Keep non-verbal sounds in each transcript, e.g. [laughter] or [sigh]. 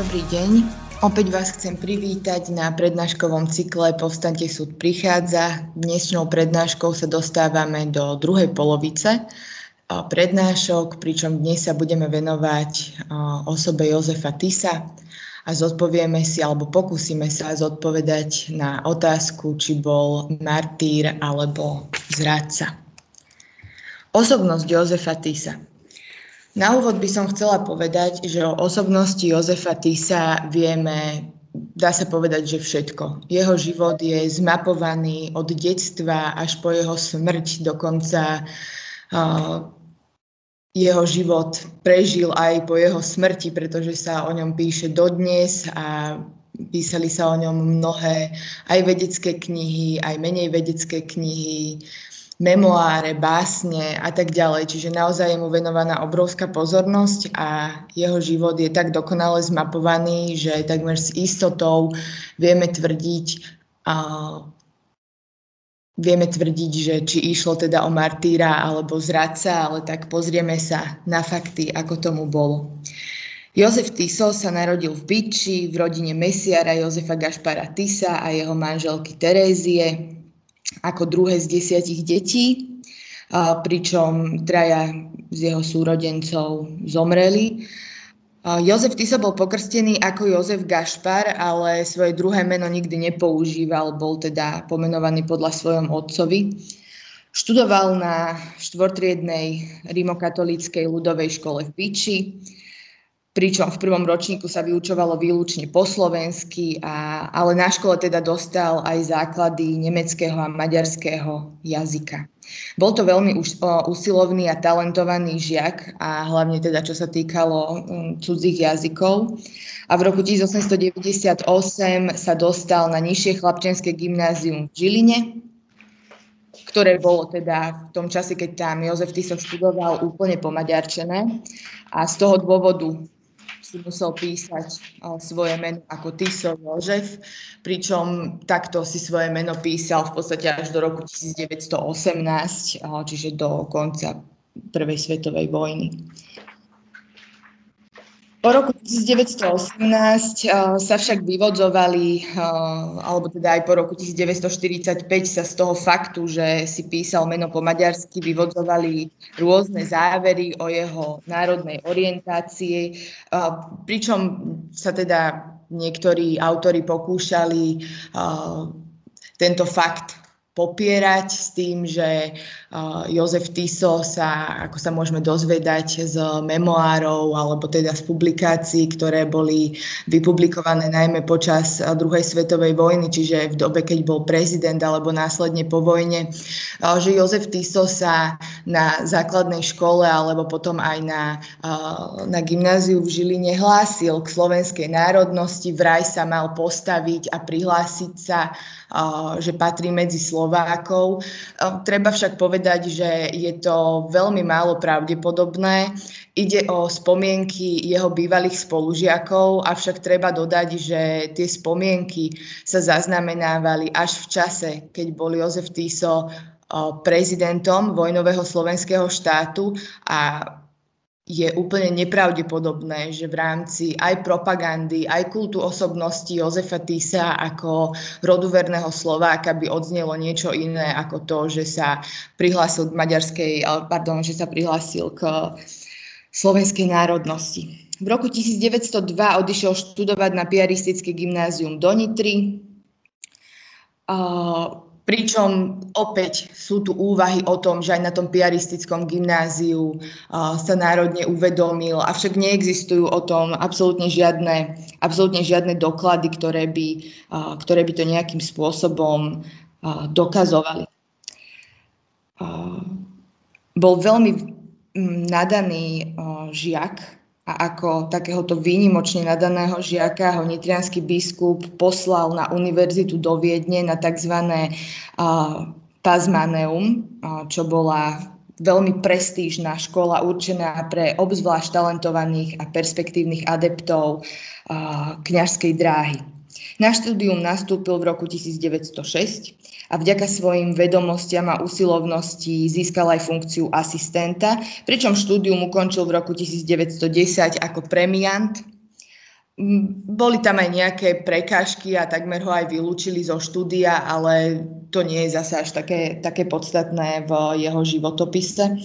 Dobrý deň. Opäť vás chcem privítať na prednáškovom cykle Povstante súd prichádza. Dnešnou prednáškou sa dostávame do druhej polovice prednášok, pričom dnes sa budeme venovať osobe Jozefa Tisa a zodpovieme si, alebo pokúsime sa zodpovedať na otázku, či bol martýr alebo zradca. Osobnosť Jozefa Tisa. Na úvod by som chcela povedať, že o osobnosti Jozefa Tisa vieme, dá sa povedať, že všetko. Jeho život je zmapovaný od detstva až po jeho smrť, dokonca uh, jeho život prežil aj po jeho smrti, pretože sa o ňom píše dodnes a písali sa o ňom mnohé aj vedecké knihy, aj menej vedecké knihy, memoáre, básne a tak ďalej. Čiže naozaj je mu venovaná obrovská pozornosť a jeho život je tak dokonale zmapovaný, že takmer s istotou vieme tvrdiť, a vieme tvrdiť, že či išlo teda o martýra alebo zradca, ale tak pozrieme sa na fakty, ako tomu bolo. Jozef Tiso sa narodil v Byči v rodine mesiara Jozefa Gašpara Tisa a jeho manželky Terézie ako druhé z desiatich detí, pričom traja z jeho súrodencov zomreli. Jozef Tiso bol pokrstený ako Jozef Gašpar, ale svoje druhé meno nikdy nepoužíval, bol teda pomenovaný podľa svojom otcovi. Študoval na štvortriednej rímokatolíckej ľudovej škole v Piči pričom v prvom ročníku sa vyučovalo výlučne po slovensky, a, ale na škole teda dostal aj základy nemeckého a maďarského jazyka. Bol to veľmi už, o, usilovný a talentovaný žiak a hlavne teda čo sa týkalo um, cudzích jazykov. A v roku 1898 sa dostal na nižšie chlapčenské gymnázium v Žiline, ktoré bolo teda v tom čase, keď tam Jozef Tiso študoval, úplne pomaďarčené. A z toho dôvodu si musel písať svoje meno ako Tiso Jožef, pričom takto si svoje meno písal v podstate až do roku 1918, čiže do konca Prvej svetovej vojny. Po roku 1918 uh, sa však vyvodzovali, uh, alebo teda aj po roku 1945 sa z toho faktu, že si písal meno po maďarsky, vyvodzovali rôzne závery o jeho národnej orientácie, uh, pričom sa teda niektorí autory pokúšali tento fakt popierať s tým, že Jozef Tiso sa, ako sa môžeme dozvedať z memoárov alebo teda z publikácií, ktoré boli vypublikované najmä počas druhej svetovej vojny, čiže v dobe, keď bol prezident alebo následne po vojne, že Jozef Tiso sa na základnej škole alebo potom aj na, na gymnáziu v Žiline hlásil k slovenskej národnosti, vraj sa mal postaviť a prihlásiť sa, že patrí medzi Slovákov. Treba však povedať, že je to veľmi málo pravdepodobné. Ide o spomienky jeho bývalých spolužiakov, avšak treba dodať, že tie spomienky sa zaznamenávali až v čase, keď bol Jozef Tiso prezidentom vojnového slovenského štátu a je úplne nepravdepodobné, že v rámci aj propagandy, aj kultu osobnosti Jozefa Tisa ako roduverného Slováka by odznelo niečo iné ako to, že sa prihlásil k maďarskej, pardon, že sa prihlásil k slovenskej národnosti. V roku 1902 odišiel študovať na piaristické gymnázium do Nitry. Pričom opäť sú tu úvahy o tom, že aj na tom piaristickom gymnáziu sa národne uvedomil, avšak neexistujú o tom absolútne žiadne, absolútne žiadne doklady, ktoré by, ktoré by to nejakým spôsobom dokazovali. Bol veľmi nadaný žiak, a ako takéhoto výnimočne nadaného žiaka ho nitrianský biskup poslal na univerzitu do Viedne na tzv. Pazmaneum, čo bola veľmi prestížna škola určená pre obzvlášť talentovaných a perspektívnych adeptov kňažskej dráhy. Na štúdium nastúpil v roku 1906 a vďaka svojim vedomostiam a usilovnosti získal aj funkciu asistenta, pričom štúdium ukončil v roku 1910 ako premiant. boli tam aj nejaké prekážky a takmer ho aj vylúčili zo štúdia, ale to nie je zase až také, také podstatné v jeho životopise.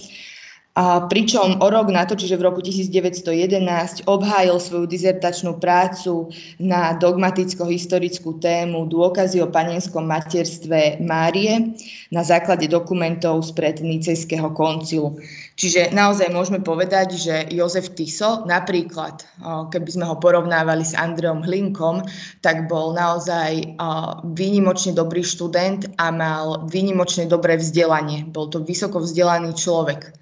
A pričom o rok na to, čiže v roku 1911, obhájil svoju dizertačnú prácu na dogmaticko-historickú tému Dôkazy o panenskom materstve Márie na základe dokumentov spred Nicejského koncilu. Čiže naozaj môžeme povedať, že Jozef Tiso napríklad, keby sme ho porovnávali s Andreom Hlinkom, tak bol naozaj výnimočne dobrý študent a mal výnimočne dobré vzdelanie. Bol to vysoko vzdelaný človek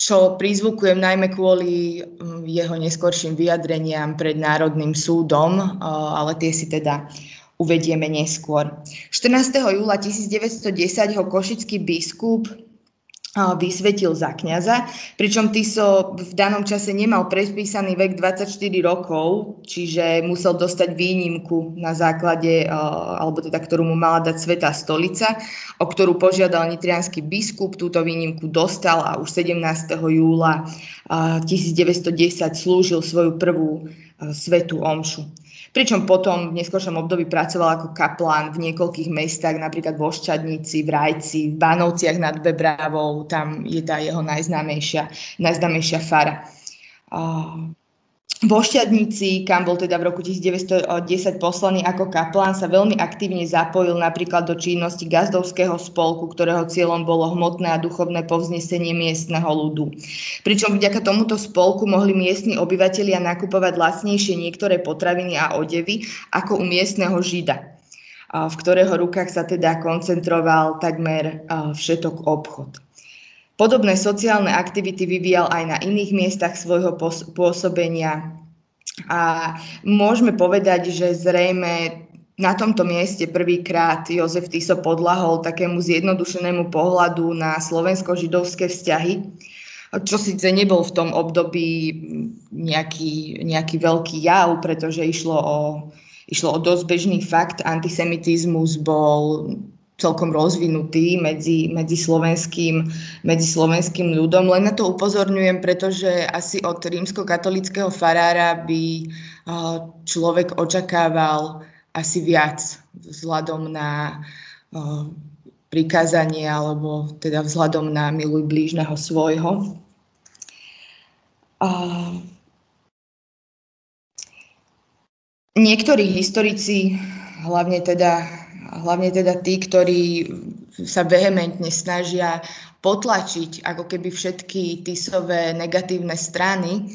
čo prizvukujem najmä kvôli mm, jeho neskorším vyjadreniam pred Národným súdom, ale tie si teda uvedieme neskôr. 14. júla 1910 ho košický biskup vysvetil za kňaza, pričom Tiso v danom čase nemal predpísaný vek 24 rokov, čiže musel dostať výnimku na základe, alebo teda ktorú mu mala dať Svetá stolica, o ktorú požiadal nitrianský biskup, túto výnimku dostal a už 17. júla 1910 slúžil svoju prvú svetú omšu. Pričom potom v neskôršom období pracoval ako kaplán v niekoľkých mestách, napríklad vo Ščadnici, v Rajci, v Banovciach nad Bebravou, tam je tá jeho najznámejšia, najznámejšia fara. Vo Šťadnici, kam bol teda v roku 1910 poslaný ako kaplán, sa veľmi aktívne zapojil napríklad do činnosti gazdovského spolku, ktorého cieľom bolo hmotné a duchovné povznesenie miestneho ľudu. Pričom vďaka tomuto spolku mohli miestni obyvateľia nakupovať lacnejšie niektoré potraviny a odevy ako u miestneho žida v ktorého rukách sa teda koncentroval takmer všetok obchod. Podobné sociálne aktivity vyvíjal aj na iných miestach svojho pôsobenia. A môžeme povedať, že zrejme na tomto mieste prvýkrát Jozef Tiso podlahol takému zjednodušenému pohľadu na slovensko-židovské vzťahy, čo síce nebol v tom období nejaký, nejaký veľký jav, pretože išlo o, išlo o dosť bežný fakt. Antisemitizmus bol celkom rozvinutý medzi, medzi, slovenským, medzi slovenským ľudom. Len na to upozorňujem, pretože asi od rímsko-katolického farára by človek očakával asi viac vzhľadom na prikázanie alebo teda vzhľadom na miluj blížneho svojho. Niektorí historici, hlavne teda hlavne teda tí, ktorí sa vehementne snažia potlačiť ako keby všetky tisové negatívne strany,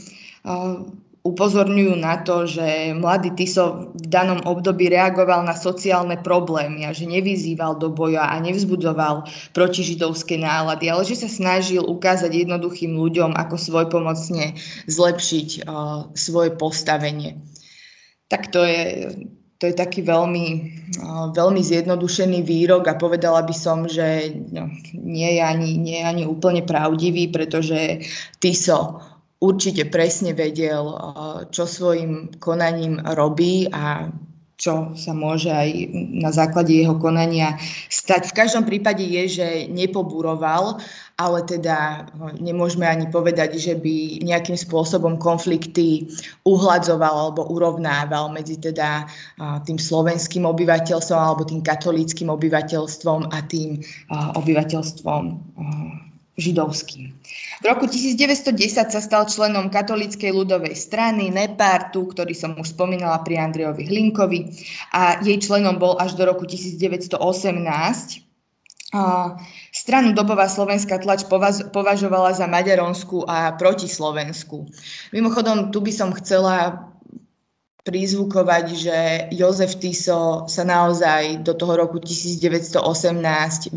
upozorňujú na to, že mladý Tiso v danom období reagoval na sociálne problémy a že nevyzýval do boja a nevzbudzoval protižidovské nálady, ale že sa snažil ukázať jednoduchým ľuďom, ako svojpomocne zlepšiť svoje postavenie. Tak to je to je taký veľmi, veľmi zjednodušený výrok a povedala by som, že no, nie, je ani, nie je ani úplne pravdivý, pretože Tiso určite presne vedel, čo svojim konaním robí a čo sa môže aj na základe jeho konania stať. V každom prípade je, že nepoburoval, ale teda nemôžeme ani povedať, že by nejakým spôsobom konflikty uhladzoval alebo urovnával medzi teda tým slovenským obyvateľstvom alebo tým katolíckým obyvateľstvom a tým obyvateľstvom židovským. V roku 1910 sa stal členom katolíckej ľudovej strany Nepartu, ktorý som už spomínala pri Andrejovi Hlinkovi a jej členom bol až do roku 1918. Stranu Dobová slovenská tlač považovala za maďaronskú a protislovenskú. Mimochodom, tu by som chcela prizvukovať, že Jozef Tiso sa naozaj do toho roku 1918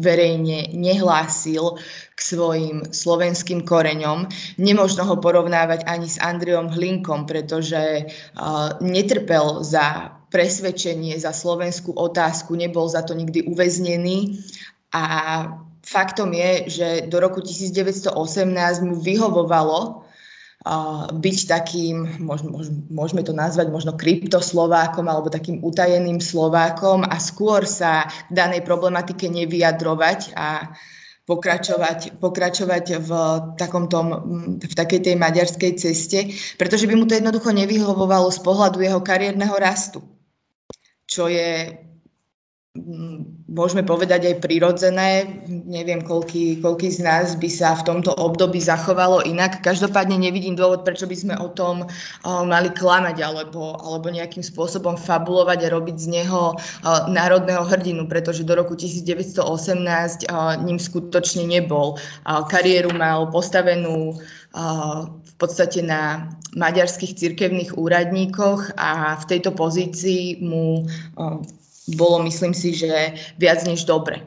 verejne nehlásil k svojim slovenským koreňom. Nemožno ho porovnávať ani s Andreom Hlinkom, pretože uh, netrpel za presvedčenie za slovenskú otázku, nebol za to nikdy uväznený a faktom je, že do roku 1918 mu vyhovovalo byť takým, môžeme to nazvať možno kryptoslovákom alebo takým utajeným Slovákom a skôr sa k danej problematike nevyjadrovať a pokračovať, pokračovať v, takomto, v takej tej maďarskej ceste, pretože by mu to jednoducho nevyhovovalo z pohľadu jeho kariérneho rastu, čo je môžeme povedať aj prirodzené. Neviem, koľký, koľký z nás by sa v tomto období zachovalo inak. Každopádne nevidím dôvod, prečo by sme o tom uh, mali klamať alebo, alebo nejakým spôsobom fabulovať a robiť z neho uh, národného hrdinu, pretože do roku 1918 uh, ním skutočne nebol. Kariéru mal postavenú v podstate na maďarských cirkevných úradníkoch a v tejto pozícii mu bolo, myslím si, že viac než dobre.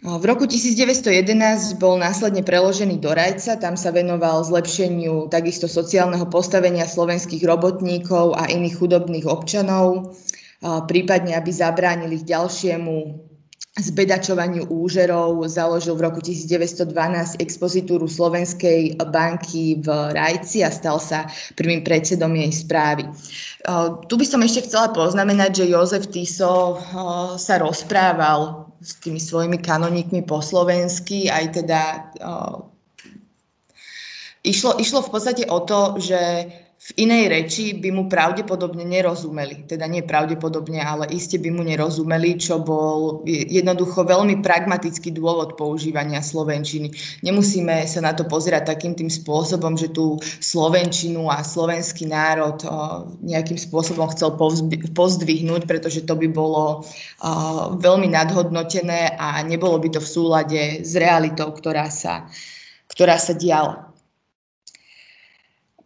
V roku 1911 bol následne preložený do Rajca, tam sa venoval zlepšeniu takisto sociálneho postavenia slovenských robotníkov a iných chudobných občanov, prípadne aby zabránili ich ďalšiemu zbedačovaniu úžerov založil v roku 1912 expozitúru Slovenskej banky v Rajci a stal sa prvým predsedom jej správy. Tu by som ešte chcela poznamenať, že Jozef Tiso sa rozprával s tými svojimi kanonikmi po slovensky, aj teda išlo, išlo v podstate o to, že v inej reči by mu pravdepodobne nerozumeli. Teda nie pravdepodobne, ale iste by mu nerozumeli, čo bol jednoducho veľmi pragmatický dôvod používania slovenčiny. Nemusíme sa na to pozerať takým tým spôsobom, že tú slovenčinu a slovenský národ nejakým spôsobom chcel pozdvihnúť, pretože to by bolo veľmi nadhodnotené a nebolo by to v súlade s realitou, ktorá sa, ktorá sa diala.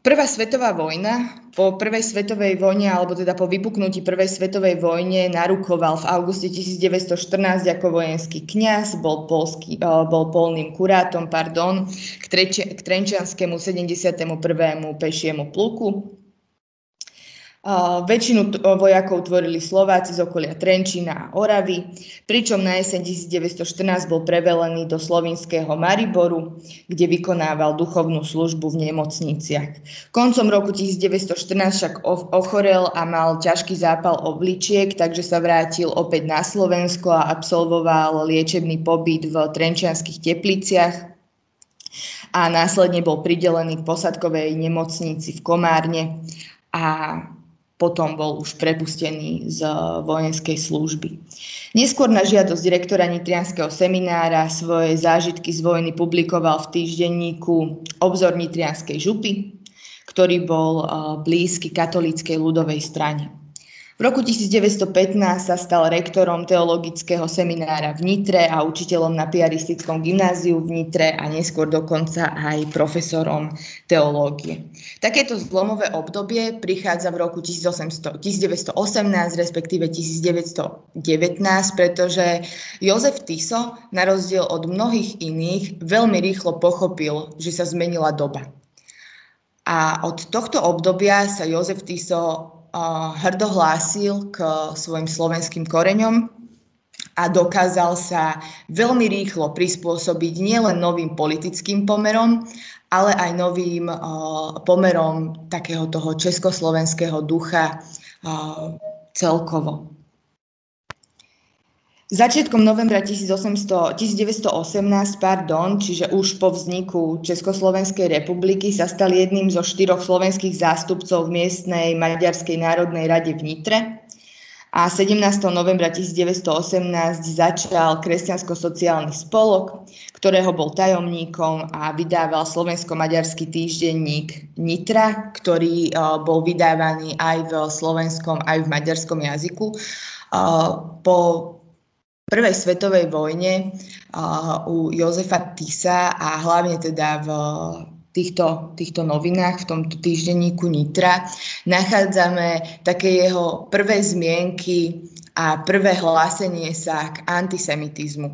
Prvá svetová vojna, po prvej svetovej vojne, alebo teda po vypuknutí prvej svetovej vojne narukoval v auguste 1914 ako vojenský kňaz, bol, polský, e, bol polným kurátom pardon, k, treči, k Trenčianskému 71. pešiemu pluku. Väčšinu vojakov tvorili Slováci z okolia Trenčína a Oravy, pričom na jeseň 1914 bol prevelený do slovinského Mariboru, kde vykonával duchovnú službu v nemocniciach. Koncom roku 1914 však ochorel a mal ťažký zápal obličiek, takže sa vrátil opäť na Slovensko a absolvoval liečebný pobyt v Trenčianských tepliciach a následne bol pridelený k posadkovej nemocnici v Komárne a potom bol už prepustený z vojenskej služby. Neskôr na žiadosť direktora Nitrianského seminára svoje zážitky z vojny publikoval v týždenníku Obzor Nitrianskej župy, ktorý bol blízky katolíckej ľudovej strane. V roku 1915 sa stal rektorom teologického seminára v Nitre a učiteľom na piaristickom gymnáziu v Nitre a neskôr dokonca aj profesorom teológie. Takéto zlomové obdobie prichádza v roku 1800, 1918, respektíve 1919, pretože Jozef Tiso, na rozdiel od mnohých iných, veľmi rýchlo pochopil, že sa zmenila doba. A od tohto obdobia sa Jozef Tiso hrdo hlásil k svojim slovenským koreňom a dokázal sa veľmi rýchlo prispôsobiť nielen novým politickým pomerom, ale aj novým pomerom takého toho československého ducha celkovo. Začiatkom novembra 1800, 1918, pardon, čiže už po vzniku Československej republiky sa stal jedným zo štyroch slovenských zástupcov v miestnej Maďarskej národnej rade v Nitre. A 17. novembra 1918 začal Kresťansko-sociálny spolok, ktorého bol tajomníkom a vydával slovensko-maďarský týždenník Nitra, ktorý bol vydávaný aj v slovenskom, aj v maďarskom jazyku. Po prvej svetovej vojne u Jozefa Tisa a hlavne teda v týchto, týchto novinách, v tomto týždenníku Nitra, nachádzame také jeho prvé zmienky a prvé hlásenie sa k antisemitizmu.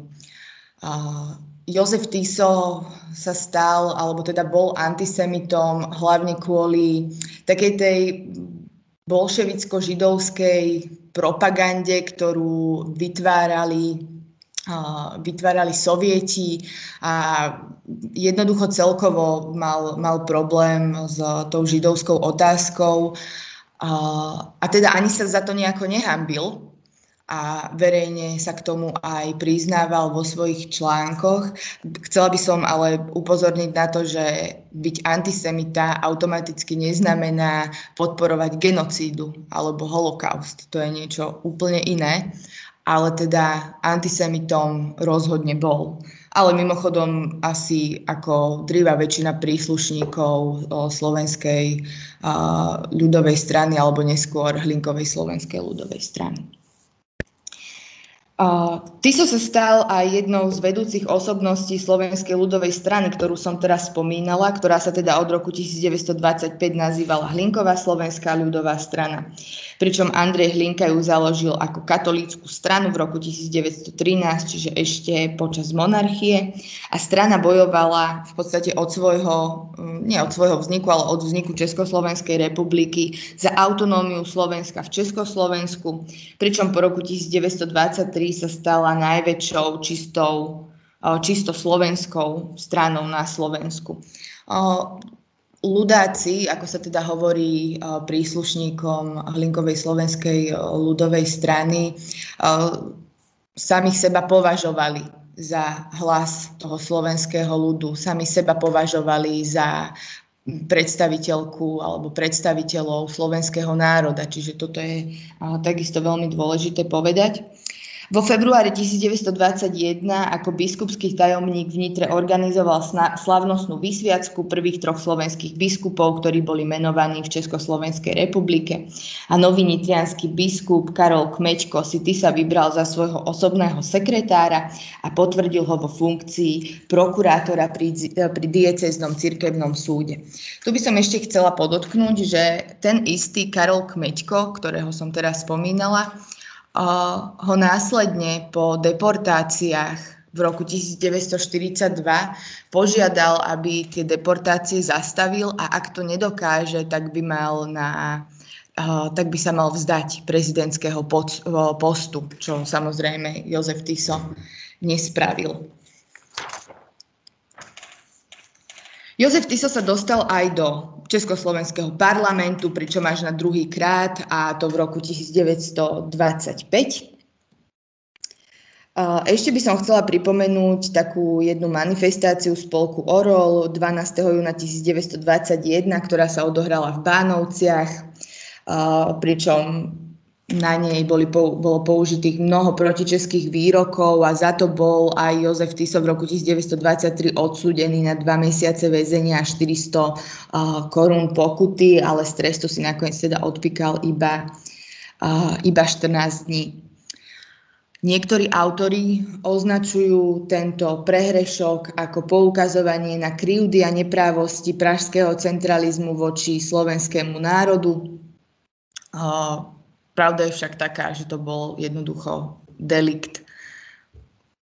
Uh, Jozef Tiso sa stal, alebo teda bol antisemitom hlavne kvôli takej tej bolševicko-židovskej propagande, ktorú vytvárali vytvárali sovieti a jednoducho celkovo mal, mal problém s tou židovskou otázkou. A teda ani sa za to nejako nehambil, a verejne sa k tomu aj priznával vo svojich článkoch. Chcela by som ale upozorniť na to, že byť antisemita automaticky neznamená podporovať genocídu alebo holokaust. To je niečo úplne iné ale teda antisemitom rozhodne bol. Ale mimochodom asi ako drýva väčšina príslušníkov slovenskej ľudovej strany alebo neskôr Hlinkovej slovenskej ľudovej strany. Uh, Tiso sa stal aj jednou z vedúcich osobností Slovenskej ľudovej strany, ktorú som teraz spomínala, ktorá sa teda od roku 1925 nazývala Hlinková slovenská ľudová strana. Pričom Andrej Hlinka ju založil ako katolícku stranu v roku 1913, čiže ešte počas monarchie. A strana bojovala v podstate od svojho, mm, nie od svojho vzniku, ale od vzniku Československej republiky za autonómiu Slovenska v Československu. Pričom po roku 1923 sa stala najväčšou čistou, čisto slovenskou stranou na Slovensku. Ľudáci, ako sa teda hovorí príslušníkom Hlinkovej slovenskej ľudovej strany, samých seba považovali za hlas toho slovenského ľudu, sami seba považovali za predstaviteľku alebo predstaviteľov slovenského národa. Čiže toto je takisto veľmi dôležité povedať. Vo februári 1921 ako biskupský tajomník v Nitre organizoval slavnostnú vysviacku prvých troch slovenských biskupov, ktorí boli menovaní v Československej republike. A nový nitrianský biskup Karol Kmečko si ty sa vybral za svojho osobného sekretára a potvrdil ho vo funkcii prokurátora pri, pri dieceznom cirkevnom súde. Tu by som ešte chcela podotknúť, že ten istý Karol Kmečko, ktorého som teraz spomínala, ho následne po deportáciách v roku 1942 požiadal, aby tie deportácie zastavil a ak to nedokáže, tak by mal na tak by sa mal vzdať prezidentského postu, čo samozrejme Jozef Tiso nespravil. Jozef Tiso sa dostal aj do Československého parlamentu, pričom až na druhý krát, a to v roku 1925. Ešte by som chcela pripomenúť takú jednu manifestáciu spolku Orol 12. júna 1921, ktorá sa odohrala v Bánovciach, pričom na nej boli, bolo použitých mnoho protičeských výrokov a za to bol aj Jozef Tiso v roku 1923 odsúdený na dva mesiace väzenia a 400 korún pokuty, ale z trestu si nakoniec teda odpíkal iba, iba 14 dní. Niektorí autori označujú tento prehrešok ako poukazovanie na krivdy a neprávosti pražského centralizmu voči slovenskému národu. Pravda je však taká, že to bol jednoducho delikt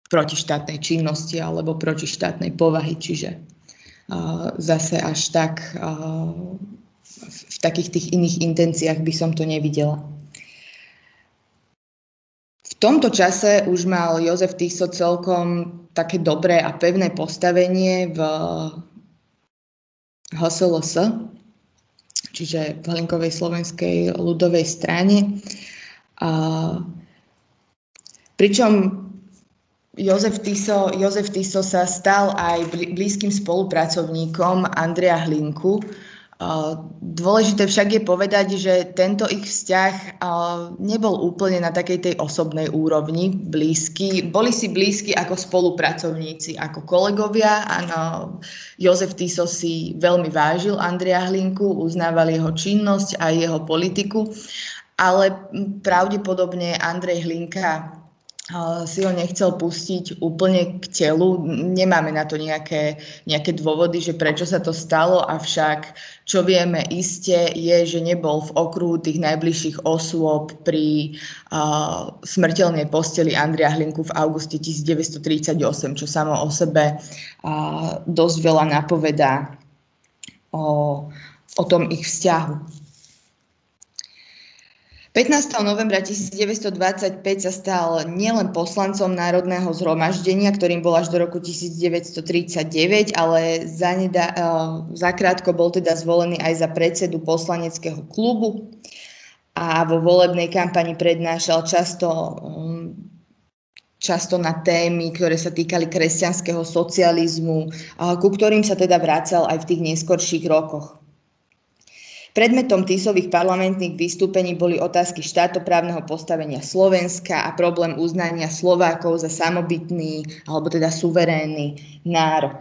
protištátnej činnosti alebo protištátnej povahy, čiže uh, zase až tak uh, v takých tých iných intenciách by som to nevidela. V tomto čase už mal Jozef Tiso celkom také dobré a pevné postavenie v HSLS, čiže v Hlinkovej slovenskej ľudovej strane. A, pričom Jozef Tiso, Jozef Tiso sa stal aj blízkym spolupracovníkom Andreja Hlinku, Dôležité však je povedať, že tento ich vzťah nebol úplne na takej tej osobnej úrovni blízky. Boli si blízky ako spolupracovníci, ako kolegovia. Áno, Jozef Tiso si veľmi vážil Andrea Hlinku, uznával jeho činnosť a jeho politiku, ale pravdepodobne Andrej Hlinka si ho nechcel pustiť úplne k telu. Nemáme na to nejaké, nejaké dôvody, že prečo sa to stalo, avšak čo vieme iste je, že nebol v okruhu tých najbližších osôb pri uh, smrteľnej posteli Andria Hlinku v auguste 1938, čo samo o sebe uh, dosť veľa napovedá o, o tom ich vzťahu. 15. novembra 1925 sa stal nielen poslancom Národného zhromaždenia, ktorým bol až do roku 1939, ale uh, zakrátko bol teda zvolený aj za predsedu poslaneckého klubu. a vo volebnej kampani prednášal často, um, často na témy, ktoré sa týkali kresťanského socializmu, ku ktorým sa teda vracal aj v tých neskorších rokoch. Predmetom Tisových parlamentných vystúpení boli otázky štátoprávneho postavenia Slovenska a problém uznania Slovákov za samobytný alebo teda suverénny národ.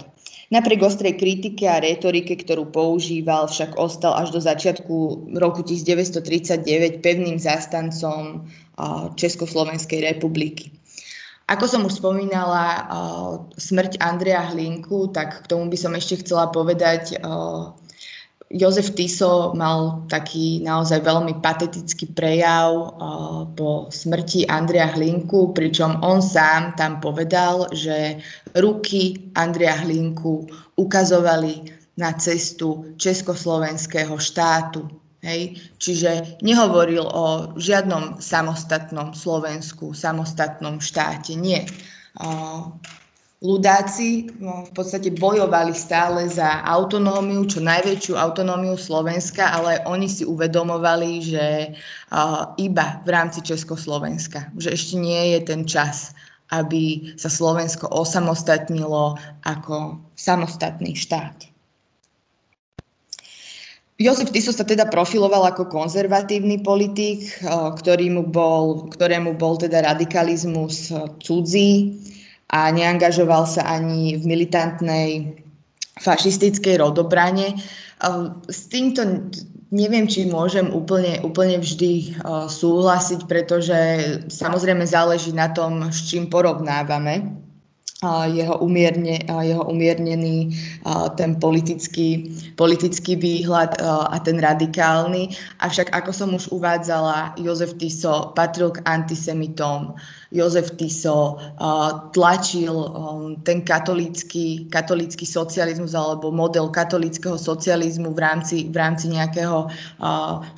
Napriek ostrej kritike a retorike, ktorú používal, však ostal až do začiatku roku 1939 pevným zástancom Československej republiky. Ako som už spomínala, smrť Andrea Hlinku, tak k tomu by som ešte chcela povedať, Jozef Tiso mal taký naozaj veľmi patetický prejav uh, po smrti Andrea Hlinku, pričom on sám tam povedal, že ruky Andrea Hlinku ukazovali na cestu československého štátu. Hej? Čiže nehovoril o žiadnom samostatnom Slovensku, samostatnom štáte. Nie. Ľudáci no, v podstate bojovali stále za autonómiu, čo najväčšiu autonómiu Slovenska, ale oni si uvedomovali, že iba v rámci Československa, že ešte nie je ten čas, aby sa Slovensko osamostatnilo ako samostatný štát. Jozef Tiso sa teda profiloval ako konzervatívny politik, ktorý bol, ktorému bol teda radikalizmus cudzí a neangažoval sa ani v militantnej fašistickej rodobrane. S týmto neviem, či môžem úplne, úplne vždy súhlasiť, pretože samozrejme záleží na tom, s čím porovnávame jeho, umierne, jeho umiernený ten politický, politický výhľad a ten radikálny. Avšak, ako som už uvádzala, Jozef Tiso patril k antisemitom. Jozef Tiso tlačil ten katolícky, katolícky socializmus alebo model katolického socializmu v rámci, v rámci nejakého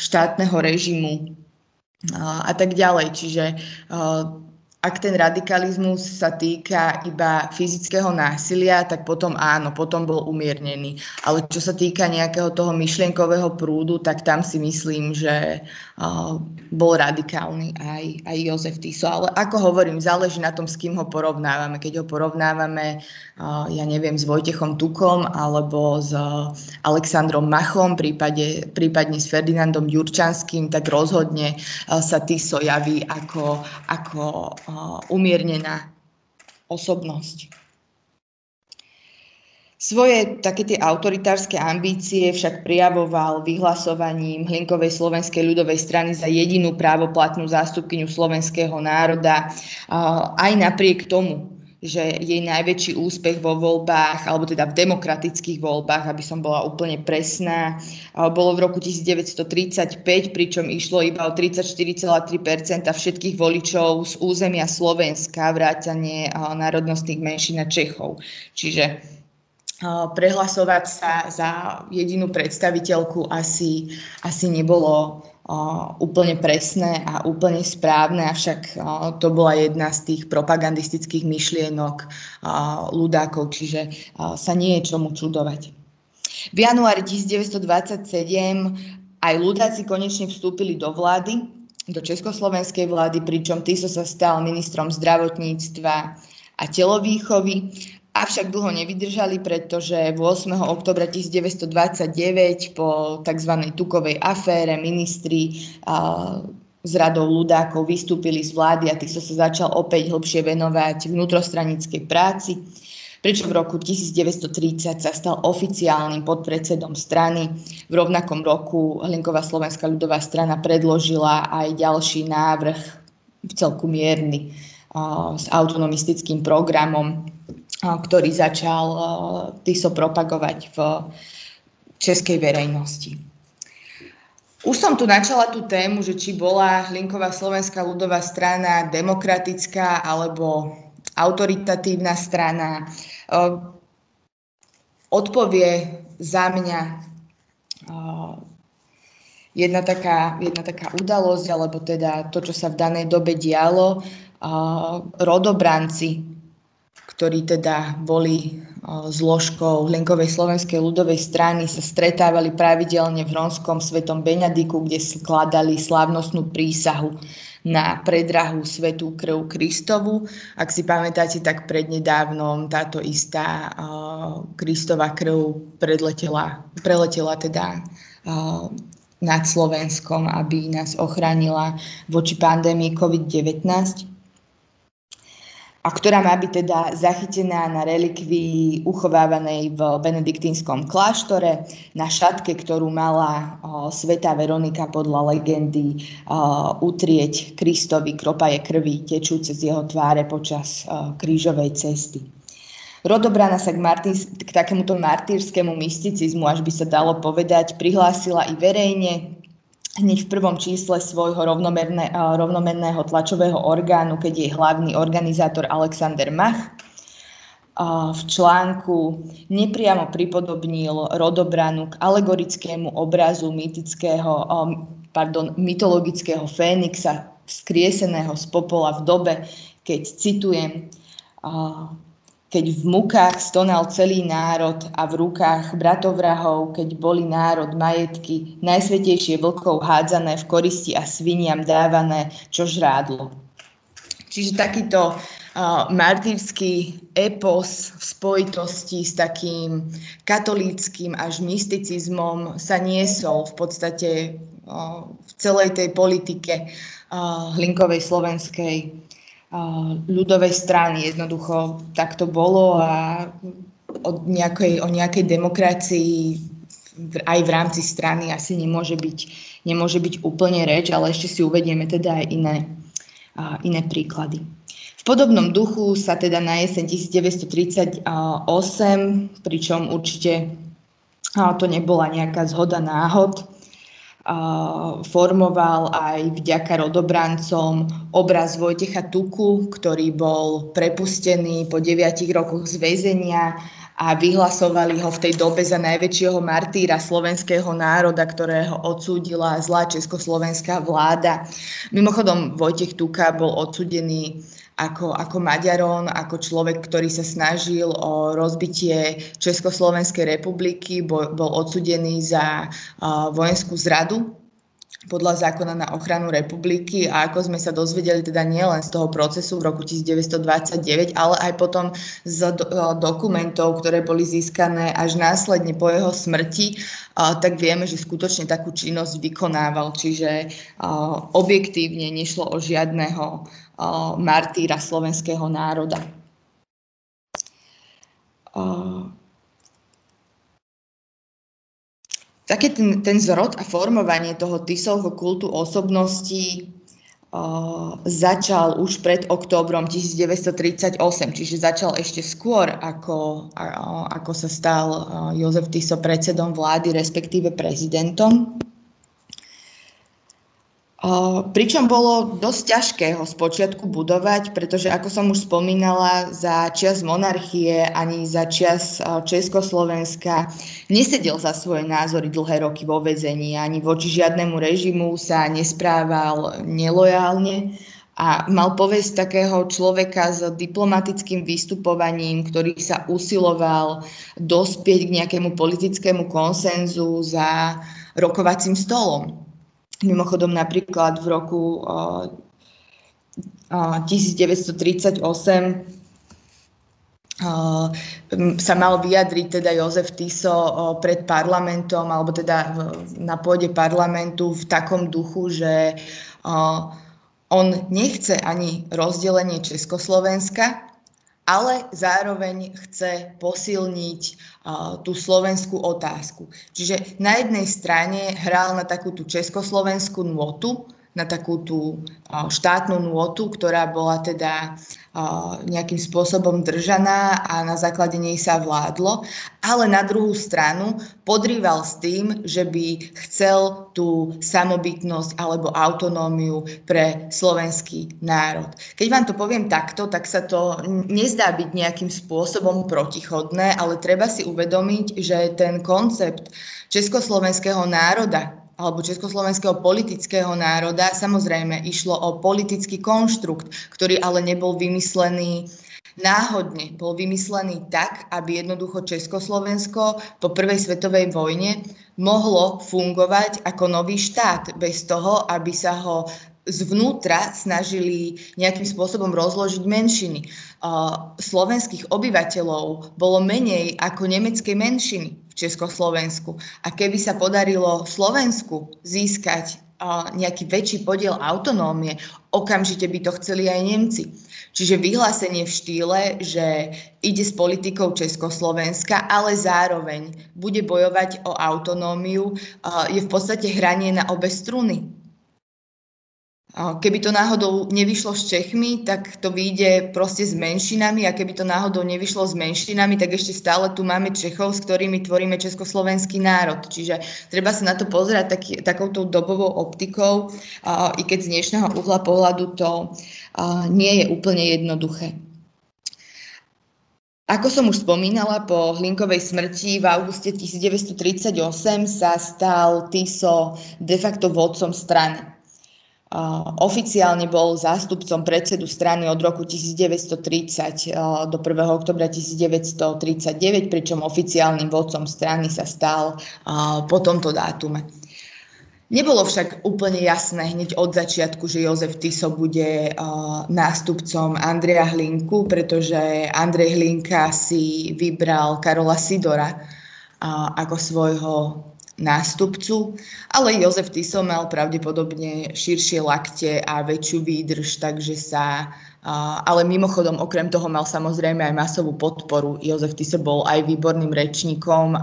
štátneho režimu a tak ďalej. Čiže ak ten radikalizmus sa týka iba fyzického násilia, tak potom áno, potom bol umiernený. Ale čo sa týka nejakého toho myšlienkového prúdu, tak tam si myslím, že uh, bol radikálny aj, aj Jozef Tiso. Ale ako hovorím, záleží na tom, s kým ho porovnávame. Keď ho porovnávame, uh, ja neviem, s Vojtechom Tukom alebo s uh, Alexandrom Machom, prípade, prípadne s Ferdinandom Jurčanským, tak rozhodne uh, sa Tiso javí ako, ako uh, umiernená osobnosť. Svoje také tie autoritárske ambície však prijavoval vyhlasovaním Hlinkovej slovenskej ľudovej strany za jedinú právoplatnú zástupkyňu slovenského národa. Aj napriek tomu, že jej najväčší úspech vo voľbách, alebo teda v demokratických voľbách, aby som bola úplne presná, bolo v roku 1935, pričom išlo iba o 34,3% všetkých voličov z územia Slovenska, vrátanie národnostných menšín a Čechov. Čiže prehlasovať sa za jedinú predstaviteľku asi, asi nebolo úplne presné a úplne správne, avšak to bola jedna z tých propagandistických myšlienok ľudákov, čiže sa nie je čomu čudovať. V januári 1927 aj ľudáci konečne vstúpili do vlády, do československej vlády, pričom Tiso sa stal ministrom zdravotníctva a telovýchovy Avšak dlho nevydržali, pretože 8. oktobra 1929 po tzv. tukovej afére ministri z radou ľudákov vystúpili z vlády a Tiso sa začal opäť hlbšie venovať vnútrostranickej práci, pričom v roku 1930 sa stal oficiálnym podpredsedom strany. V rovnakom roku Hlinková slovenská ľudová strana predložila aj ďalší návrh, v celku mierny, s autonomistickým programom ktorý začal TISO propagovať v českej verejnosti. Už som tu načala tú tému, že či bola Hlinková slovenská ľudová strana demokratická alebo autoritatívna strana. Odpovie za mňa jedna taká, jedna taká udalosť, alebo teda to, čo sa v danej dobe dialo. Rodobranci ktorí teda boli zložkou Hlinkovej slovenskej ľudovej strany, sa stretávali pravidelne v Ronskom svetom Benediku, kde skladali slávnostnú prísahu na predrahu svetú krv Kristovu. Ak si pamätáte, tak prednedávnom táto istá uh, Kristova krv predletela, preletela teda uh, nad Slovenskom, aby nás ochránila voči pandémii COVID-19 a ktorá má byť teda zachytená na relikvii uchovávanej v benediktínskom kláštore, na šatke, ktorú mala o, svetá Veronika podľa legendy o, utrieť Kristovi kropaje krvi tečúce z jeho tváre počas krížovej cesty. Rodobrana sa k, martýrs- k takémuto martýrskému mysticizmu, až by sa dalo povedať, prihlásila i verejne, hneď v prvom čísle svojho rovnomerné, rovnomerného tlačového orgánu, keď je hlavný organizátor Alexander Mach. V článku nepriamo pripodobnil rodobranu k alegorickému obrazu mytického, pardon, mytologického Fénixa, skrieseného z popola v dobe, keď, citujem, keď v mukách stonal celý národ a v rukách bratovrahov, keď boli národ majetky, najsvetejšie vlkov hádzané v koristi a sviniam dávané, čo žrádlo. Čiže takýto uh, martýrsky epos v spojitosti s takým katolíckým až mysticizmom sa niesol v podstate uh, v celej tej politike uh, Hlinkovej slovenskej ľudovej strany. Jednoducho tak to bolo a od nejakej, o nejakej demokracii aj v rámci strany asi nemôže byť, nemôže byť úplne reč, ale ešte si uvedieme teda aj iné, iné príklady. V podobnom duchu sa teda na jeseň 1938, pričom určite to nebola nejaká zhoda náhod, formoval aj vďaka rodobrancom obraz Vojtecha Tuku, ktorý bol prepustený po deviatich rokoch z väzenia a vyhlasovali ho v tej dobe za najväčšieho martýra slovenského národa, ktorého odsúdila zlá československá vláda. Mimochodom, Vojtech Tuka bol odsúdený ako, ako Maďaron, ako človek, ktorý sa snažil o rozbitie Československej republiky, bol, bol odsudený za uh, vojenskú zradu podľa zákona na ochranu republiky a ako sme sa dozvedeli teda nielen z toho procesu v roku 1929, ale aj potom z do, dokumentov, ktoré boli získané až následne po jeho smrti, tak vieme, že skutočne takú činnosť vykonával. Čiže objektívne nešlo o žiadneho martýra slovenského národa. Také ten, ten zrod a formovanie toho Tisovho kultu osobností začal už pred októbrom 1938, čiže začal ešte skôr, ako, ako sa stal Jozef Tiso predsedom vlády, respektíve prezidentom. Pričom bolo dosť ťažké ho spočiatku budovať, pretože ako som už spomínala, za čas monarchie ani za čas Československa nesedel za svoje názory dlhé roky vo vezení, ani voči žiadnemu režimu sa nesprával nelojálne a mal povesť takého človeka s diplomatickým vystupovaním, ktorý sa usiloval dospieť k nejakému politickému konsenzu za rokovacím stolom. Mimochodom napríklad v roku uh, uh, 1938 Uh, sa mal vyjadriť teda Jozef Tiso pred parlamentom, alebo teda na pôde parlamentu v takom duchu, že on nechce ani rozdelenie Československa, ale zároveň chce posilniť tú slovenskú otázku. Čiže na jednej strane hral na takú tú československú nôtu, na takú tú štátnu nôtu, ktorá bola teda nejakým spôsobom držaná a na základe nej sa vládlo, ale na druhú stranu podrýval s tým, že by chcel tú samobytnosť alebo autonómiu pre slovenský národ. Keď vám to poviem takto, tak sa to nezdá byť nejakým spôsobom protichodné, ale treba si uvedomiť, že ten koncept československého národa, alebo československého politického národa. Samozrejme, išlo o politický konštrukt, ktorý ale nebol vymyslený náhodne bol vymyslený tak, aby jednoducho Československo po prvej svetovej vojne mohlo fungovať ako nový štát bez toho, aby sa ho zvnútra snažili nejakým spôsobom rozložiť menšiny. Slovenských obyvateľov bolo menej ako nemeckej menšiny Československu. A keby sa podarilo Slovensku získať nejaký väčší podiel autonómie, okamžite by to chceli aj Nemci. Čiže vyhlásenie v štýle, že ide s politikou Československa, ale zároveň bude bojovať o autonómiu, je v podstate hranie na obe struny. Keby to náhodou nevyšlo s Čechmi, tak to vyjde proste s menšinami a keby to náhodou nevyšlo s menšinami, tak ešte stále tu máme Čechov, s ktorými tvoríme československý národ. Čiže treba sa na to pozerať taký, takouto dobovou optikou, i keď z dnešného uhla pohľadu to nie je úplne jednoduché. Ako som už spomínala, po Hlinkovej smrti v auguste 1938 sa stal Tiso de facto vodcom strany. Oficiálne bol zástupcom predsedu strany od roku 1930 do 1. oktobra 1939, pričom oficiálnym vodcom strany sa stal po tomto dátume. Nebolo však úplne jasné hneď od začiatku, že Jozef Tiso bude nástupcom Andreja Hlinku, pretože Andrej Hlinka si vybral Karola Sidora ako svojho nástupcu, ale Jozef Tiso mal pravdepodobne širšie lakte a väčšiu výdrž, takže sa ale mimochodom, okrem toho mal samozrejme aj masovú podporu. Jozef Tiso bol aj výborným rečníkom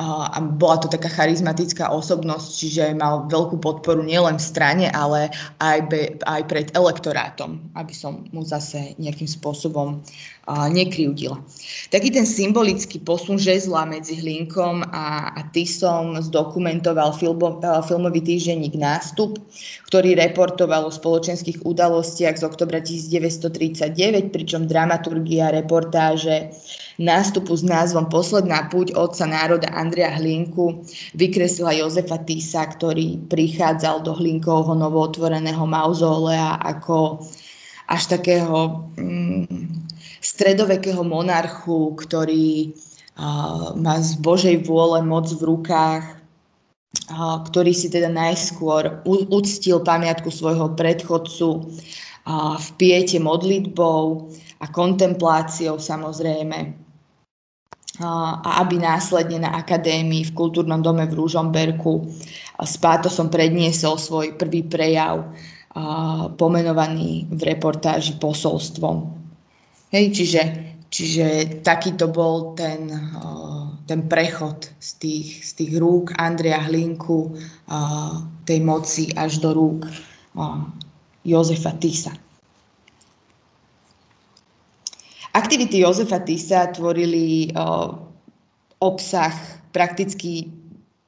a, bola to taká charizmatická osobnosť, čiže mal veľkú podporu nielen v strane, ale aj, be, aj pred elektorátom, aby som mu zase nejakým spôsobom nekryudila. Taký ten symbolický posun žezla medzi Hlinkom a, a Tisom zdokumentoval filmo, filmový týždenník Nástup, ktorý reportoval o spoločenských udalostiach z oktobra 1939, pričom dramaturgia reportáže nástupu s názvom Posledná púť otca národa Andrea Hlinku vykreslila Jozefa Tisa, ktorý prichádzal do Hlinkovho novootvoreného mauzólea ako až takého mm, stredovekého monarchu, ktorý uh, má z Božej vôle moc v rukách, ktorý si teda najskôr uctil pamiatku svojho predchodcu v piete modlitbou a kontempláciou samozrejme. A aby následne na akadémii v kultúrnom dome v Rúžomberku s pátosom predniesol svoj prvý prejav pomenovaný v reportáži posolstvom. Hej, čiže, čiže takýto bol ten, ten prechod z tých, z tých rúk Andrea Hlinku, tej moci až do rúk Jozefa Tisa. Aktivity Jozefa Tisa tvorili obsah prakticky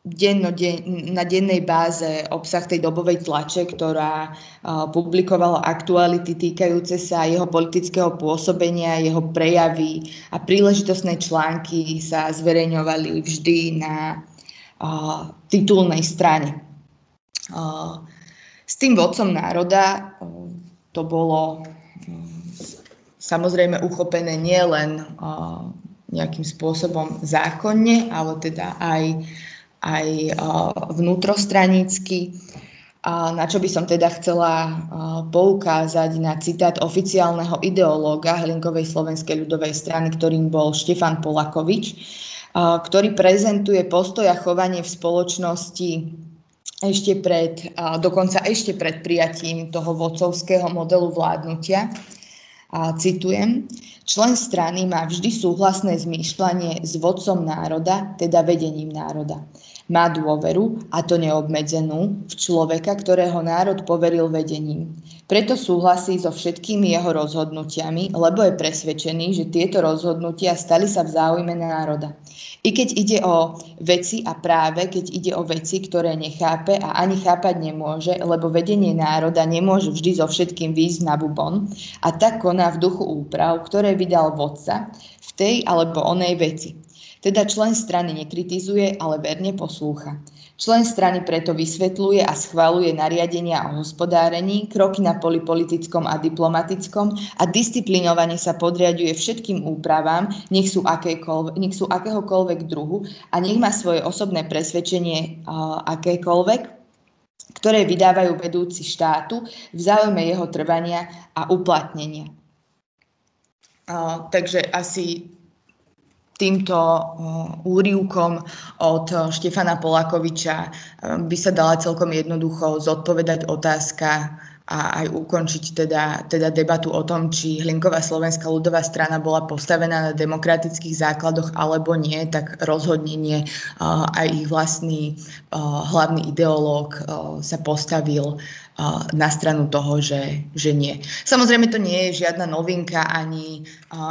denno, den, na dennej báze obsah tej dobovej tlače, ktorá uh, publikovala aktuality týkajúce sa jeho politického pôsobenia, jeho prejavy a príležitostné články sa zverejňovali vždy na uh, titulnej strane. Uh, s tým vodcom národa to bolo samozrejme uchopené nielen uh, nejakým spôsobom zákonne, ale teda aj uh, aj vnútrostranícky. Na čo by som teda chcela poukázať na citát oficiálneho ideológa Hlinkovej slovenskej ľudovej strany, ktorým bol Štefan Polakovič, ktorý prezentuje postoj a chovanie v spoločnosti ešte pred, dokonca ešte pred prijatím toho vodcovského modelu vládnutia. A citujem, člen strany má vždy súhlasné zmýšľanie s vodcom národa, teda vedením národa. Má dôveru, a to neobmedzenú, v človeka, ktorého národ poveril vedením. Preto súhlasí so všetkými jeho rozhodnutiami, lebo je presvedčený, že tieto rozhodnutia stali sa v záujme národa. I keď ide o veci a práve, keď ide o veci, ktoré nechápe a ani chápať nemôže, lebo vedenie národa nemôže vždy so všetkým výjsť na bubon a tak koná v duchu úprav, ktoré ktoré vydal vodca v tej alebo onej veci. Teda člen strany nekritizuje, ale verne poslúcha. Člen strany preto vysvetľuje a schvaluje nariadenia o hospodárení, kroky na poli politickom a diplomatickom a disciplinovane sa podriaduje všetkým úpravám, nech sú, nech sú akéhokoľvek druhu a nech má svoje osobné presvedčenie uh, akékoľvek, ktoré vydávajú vedúci štátu v záujme jeho trvania a uplatnenia. Takže asi týmto úrivkom od Štefana Polakoviča by sa dala celkom jednoducho zodpovedať otázka a aj ukončiť teda, teda debatu o tom, či Hlinková slovenská ľudová strana bola postavená na demokratických základoch alebo nie, tak rozhodne nie. Aj ich vlastný hlavný ideológ sa postavil na stranu toho, že, že nie. Samozrejme to nie je žiadna novinka, ani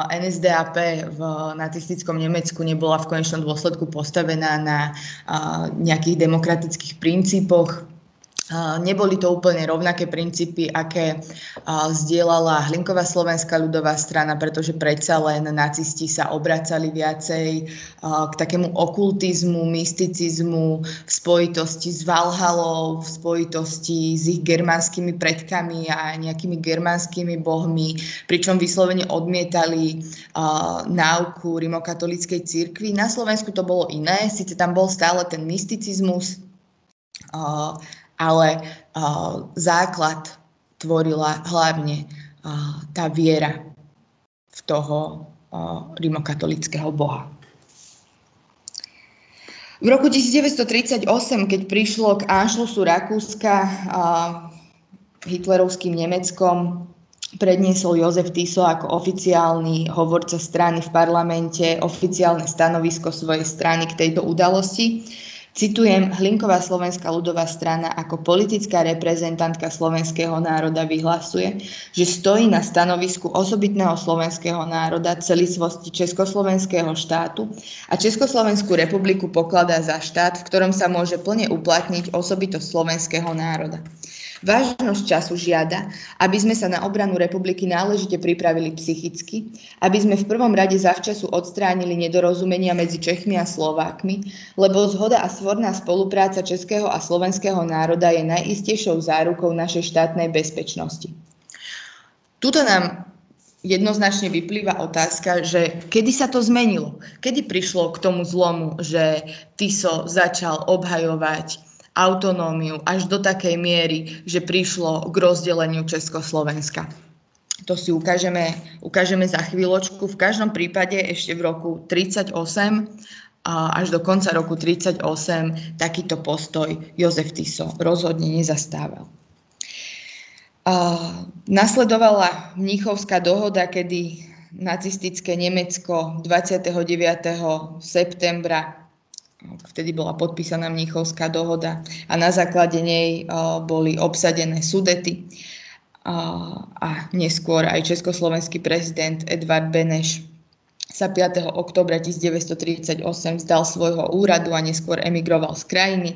NSDAP v nacistickom Nemecku nebola v konečnom dôsledku postavená na nejakých demokratických princípoch. Neboli to úplne rovnaké princípy, aké zdieľala Hlinková slovenská ľudová strana, pretože predsa len nacisti sa obracali viacej k takému okultizmu, mysticizmu v spojitosti s Valhalou, v spojitosti s ich germánskymi predkami a nejakými germánskymi bohmi, pričom vyslovene odmietali náuku rimokatolíckej cirkvi. Na Slovensku to bolo iné, síce tam bol stále ten mysticizmus, ale uh, základ tvorila hlavne uh, tá viera v toho uh, rimokatolického boha. V roku 1938, keď prišlo k Anšlusu Rakúska a hitlerovským Nemeckom, predniesol Jozef Tiso ako oficiálny hovorca strany v parlamente oficiálne stanovisko svojej strany k tejto udalosti. Citujem, Hlinková slovenská ľudová strana ako politická reprezentantka slovenského národa vyhlasuje, že stojí na stanovisku osobitného slovenského národa celistvosti Československého štátu a Československú republiku pokladá za štát, v ktorom sa môže plne uplatniť osobitosť slovenského národa. Vážnosť času žiada, aby sme sa na obranu republiky náležite pripravili psychicky, aby sme v prvom rade zavčasu odstránili nedorozumenia medzi Čechmi a Slovákmi, lebo zhoda a svorná spolupráca českého a slovenského národa je najistejšou zárukou našej štátnej bezpečnosti. Tuto nám jednoznačne vyplýva otázka, že kedy sa to zmenilo? Kedy prišlo k tomu zlomu, že Tiso začal obhajovať autonómiu až do takej miery, že prišlo k rozdeleniu Československa. To si ukážeme, ukážeme za chvíľočku. V každom prípade ešte v roku 1938 až do konca roku 1938 takýto postoj Jozef Tiso rozhodne nezastával. nasledovala Mníchovská dohoda, kedy nacistické Nemecko 29. septembra vtedy bola podpísaná Mníchovská dohoda a na základe nej boli obsadené Sudety a neskôr aj československý prezident Edvard Beneš sa 5. oktobra 1938 vzdal svojho úradu a neskôr emigroval z krajiny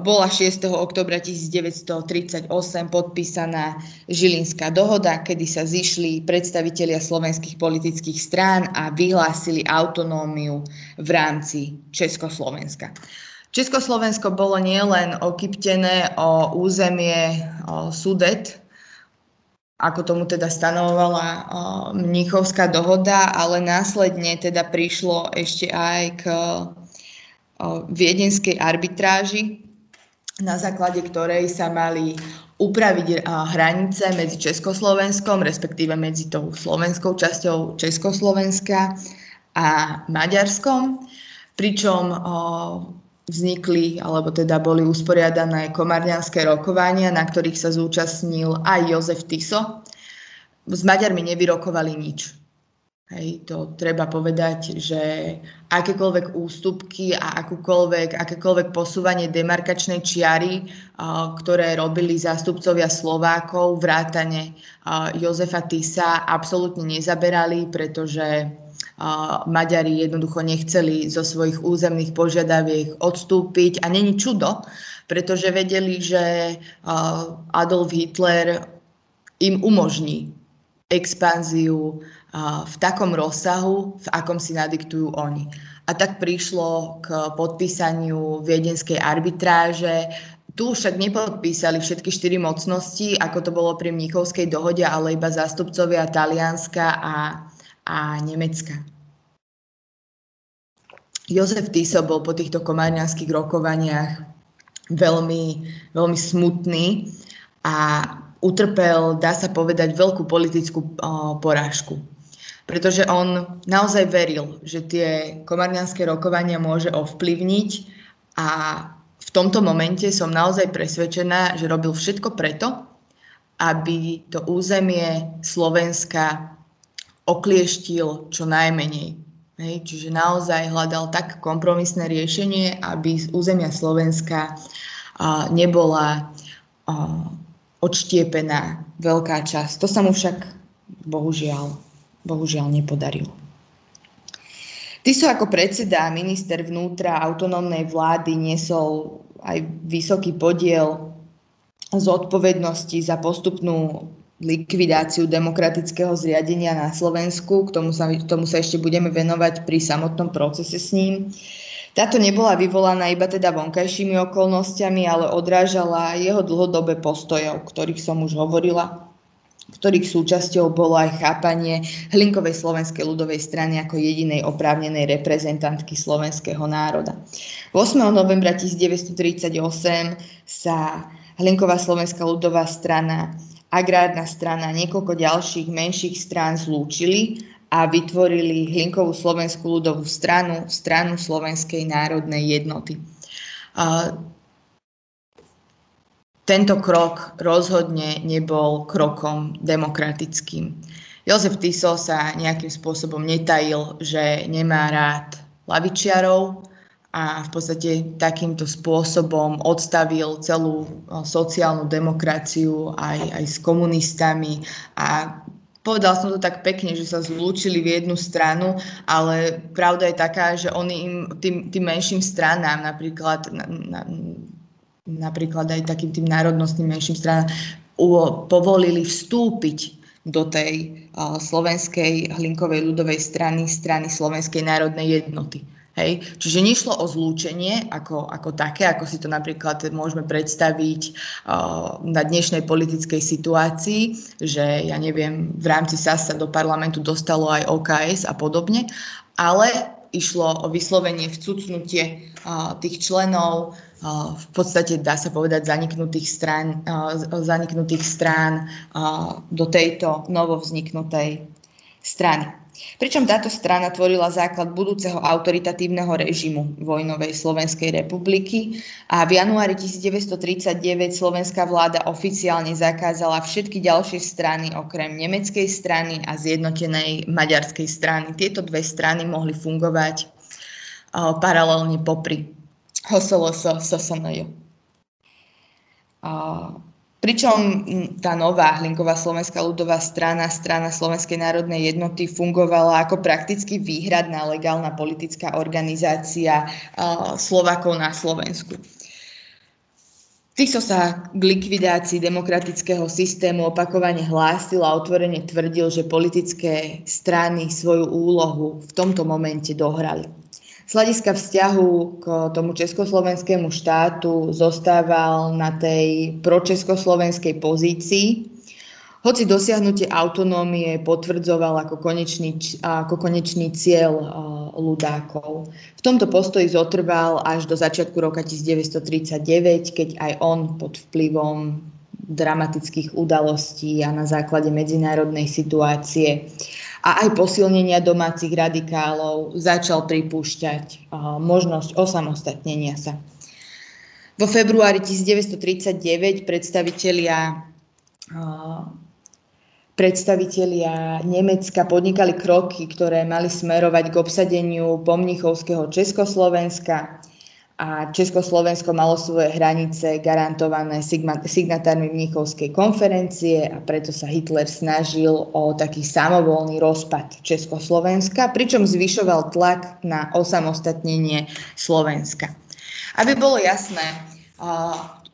bola 6. oktobra 1938 podpísaná Žilinská dohoda, kedy sa zišli predstavitelia slovenských politických strán a vyhlásili autonómiu v rámci Československa. Československo bolo nielen okyptené o územie o Sudet, ako tomu teda stanovovala Mnichovská dohoda, ale následne teda prišlo ešte aj k viedenskej arbitráži, na základe ktorej sa mali upraviť hranice medzi Československom, respektíve medzi tou slovenskou časťou Československa a Maďarskom, pričom vznikli, alebo teda boli usporiadané komárňanské rokovania, na ktorých sa zúčastnil aj Jozef Tiso. S Maďarmi nevyrokovali nič Hej, to treba povedať, že akékoľvek ústupky a akúkoľvek, akékoľvek posúvanie demarkačnej čiary, ktoré robili zástupcovia Slovákov, vrátane Jozefa Tisa, absolútne nezaberali, pretože Maďari jednoducho nechceli zo svojich územných požiadaviek odstúpiť. A není čudo, pretože vedeli, že Adolf Hitler im umožní expanziu v takom rozsahu, v akom si nadiktujú oni. A tak prišlo k podpísaniu viedenskej arbitráže. Tu však nepodpísali všetky štyri mocnosti, ako to bolo pri Mníchovskej dohode, ale iba zástupcovia Talianska a, a Nemecka. Jozef Tiso bol po týchto komárňanských rokovaniach veľmi, veľmi smutný a utrpel, dá sa povedať, veľkú politickú porážku. Pretože on naozaj veril, že tie komarňanské rokovania môže ovplyvniť a v tomto momente som naozaj presvedčená, že robil všetko preto, aby to územie Slovenska oklieštil čo najmenej. Hej, čiže naozaj hľadal tak kompromisné riešenie, aby z územia Slovenska a, nebola a, odštiepená veľká časť. To sa mu však bohužiaľ, bohužiaľ nepodarilo. Ty sú ako predseda a minister vnútra autonómnej vlády niesol aj vysoký podiel zodpovednosti za postupnú likvidáciu demokratického zriadenia na Slovensku. K tomu sa, tomu sa ešte budeme venovať pri samotnom procese s ním. Táto nebola vyvolaná iba teda vonkajšími okolnostiami, ale odrážala jeho dlhodobé postoje, o ktorých som už hovorila, ktorých súčasťou bolo aj chápanie Hlinkovej slovenskej ľudovej strany ako jedinej oprávnenej reprezentantky slovenského národa. 8. novembra 1938 sa Hlinková slovenská ľudová strana agrárna strana a niekoľko ďalších menších strán zlúčili a vytvorili Hlinkovú slovenskú ľudovú stranu, stranu Slovenskej národnej jednoty. Tento krok rozhodne nebol krokom demokratickým. Jozef Tiso sa nejakým spôsobom netajil, že nemá rád lavičiarov, a v podstate takýmto spôsobom odstavil celú sociálnu demokraciu aj, aj s komunistami a Povedal som to tak pekne, že sa zlúčili v jednu stranu, ale pravda je taká, že oni im, tým, tým menším stranám, napríklad, na, na, napríklad aj takým tým národnostným menším stranám, povolili vstúpiť do tej uh, slovenskej hlinkovej ľudovej strany, strany Slovenskej národnej jednoty. Hej. Čiže nešlo o zlúčenie ako, ako také, ako si to napríklad môžeme predstaviť uh, na dnešnej politickej situácii, že ja neviem, v rámci SAS sa do parlamentu dostalo aj OKS a podobne, ale išlo o vyslovenie vcucnutie tých členov, v podstate dá sa povedať zaniknutých strán, zaniknutých strán do tejto novovzniknutej strany. Pričom táto strana tvorila základ budúceho autoritatívneho režimu vojnovej Slovenskej republiky a v januári 1939 slovenská vláda oficiálne zakázala všetky ďalšie strany okrem nemeckej strany a zjednotenej maďarskej strany. Tieto dve strany mohli fungovať paralelne popri HSLS SSNJ. Pričom tá nová Hlinková slovenská ľudová strana, strana Slovenskej národnej jednoty fungovala ako prakticky výhradná legálna politická organizácia uh, Slovakov na Slovensku. Tiso sa k likvidácii demokratického systému opakovane hlásil a otvorene tvrdil, že politické strany svoju úlohu v tomto momente dohrali. Z hľadiska vzťahu k tomu československému štátu zostával na tej pročeskoslovenskej pozícii, hoci dosiahnutie autonómie potvrdzoval ako konečný, ako konečný cieľ ľudákov. V tomto postoji zotrval až do začiatku roka 1939, keď aj on pod vplyvom dramatických udalostí a na základe medzinárodnej situácie a aj posilnenia domácich radikálov začal pripúšťať možnosť osamostatnenia sa. Vo februári 1939 predstavitelia predstavitelia Nemecka podnikali kroky, ktoré mali smerovať k obsadeniu pomnichovského Československa a Československo malo svoje hranice garantované signatármi Mnichovskej konferencie a preto sa Hitler snažil o taký samovolný rozpad Československa, pričom zvyšoval tlak na osamostatnenie Slovenska. Aby bolo jasné,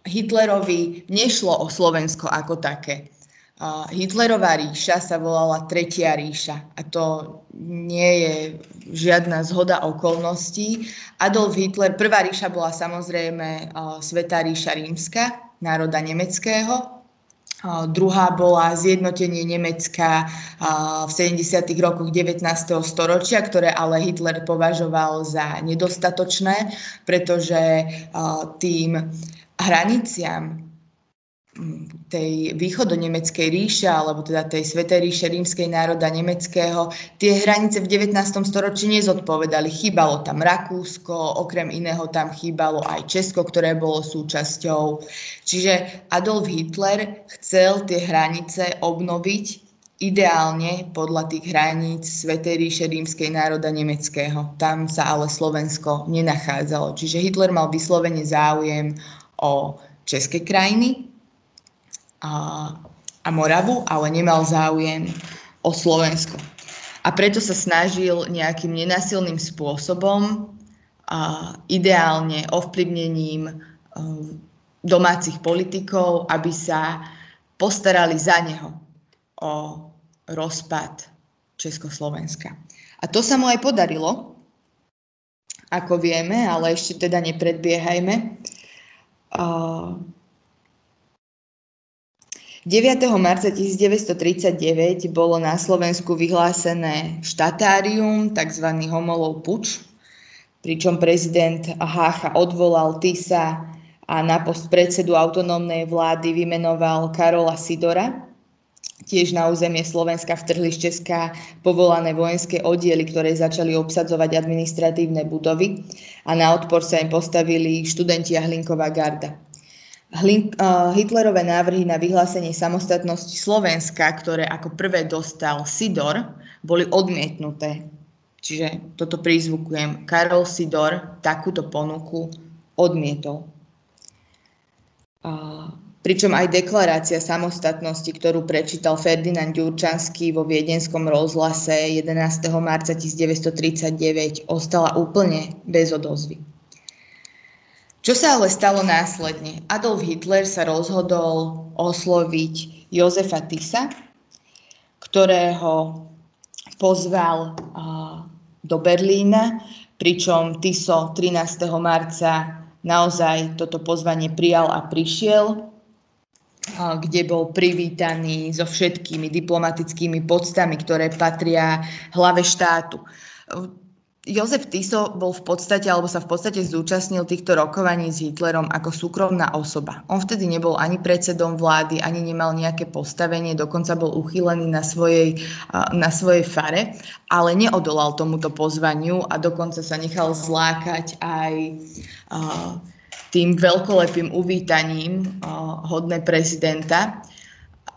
Hitlerovi nešlo o Slovensko ako také. Hitlerová ríša sa volala Tretia ríša a to nie je žiadna zhoda okolností. Adolf Hitler, prvá ríša bola samozrejme Svetá ríša rímska, národa nemeckého, Druhá bola zjednotenie Nemecka v 70. rokoch 19. storočia, ktoré ale Hitler považoval za nedostatočné, pretože tým hraniciam tej východonemeckej ríše, alebo teda tej Svetej ríše rímskej národa nemeckého, tie hranice v 19. storočí nezodpovedali. Chýbalo tam Rakúsko, okrem iného tam chýbalo aj Česko, ktoré bolo súčasťou. Čiže Adolf Hitler chcel tie hranice obnoviť ideálne podľa tých hraníc Svetej ríše rímskej národa nemeckého. Tam sa ale Slovensko nenachádzalo. Čiže Hitler mal vyslovene záujem o české krajiny, a, a Moravu, ale nemal záujem o Slovensko. A preto sa snažil nejakým nenasilným spôsobom, a ideálne ovplyvnením domácich politikov, aby sa postarali za neho o rozpad Československa. A to sa mu aj podarilo, ako vieme, ale ešte teda nepredbiehajme. 9. marca 1939 bolo na Slovensku vyhlásené štatárium, tzv. homolov puč, pričom prezident Hácha odvolal Tisa a na post predsedu autonómnej vlády vymenoval Karola Sidora. Tiež na územie Slovenska vtrhli z Česka povolané vojenské oddiely, ktoré začali obsadzovať administratívne budovy a na odpor sa im postavili študenti a Hlinková garda. Hitlerové návrhy na vyhlásenie samostatnosti Slovenska, ktoré ako prvé dostal Sidor, boli odmietnuté. Čiže toto prizvukujem. Karol Sidor takúto ponuku odmietol. Pričom aj deklarácia samostatnosti, ktorú prečítal Ferdinand Ďurčanský vo viedenskom rozhlase 11. marca 1939, ostala úplne bez odozvy. Čo sa ale stalo následne? Adolf Hitler sa rozhodol osloviť Jozefa Tisa, ktorého pozval do Berlína, pričom Tiso 13. marca naozaj toto pozvanie prijal a prišiel, kde bol privítaný so všetkými diplomatickými podstami, ktoré patria hlave štátu. Jozef Tiso bol v podstate, alebo sa v podstate zúčastnil týchto rokovaní s Hitlerom ako súkromná osoba. On vtedy nebol ani predsedom vlády, ani nemal nejaké postavenie, dokonca bol uchýlený na svojej, na svojej fare, ale neodolal tomuto pozvaniu a dokonca sa nechal zlákať aj tým veľkolepým uvítaním hodné prezidenta.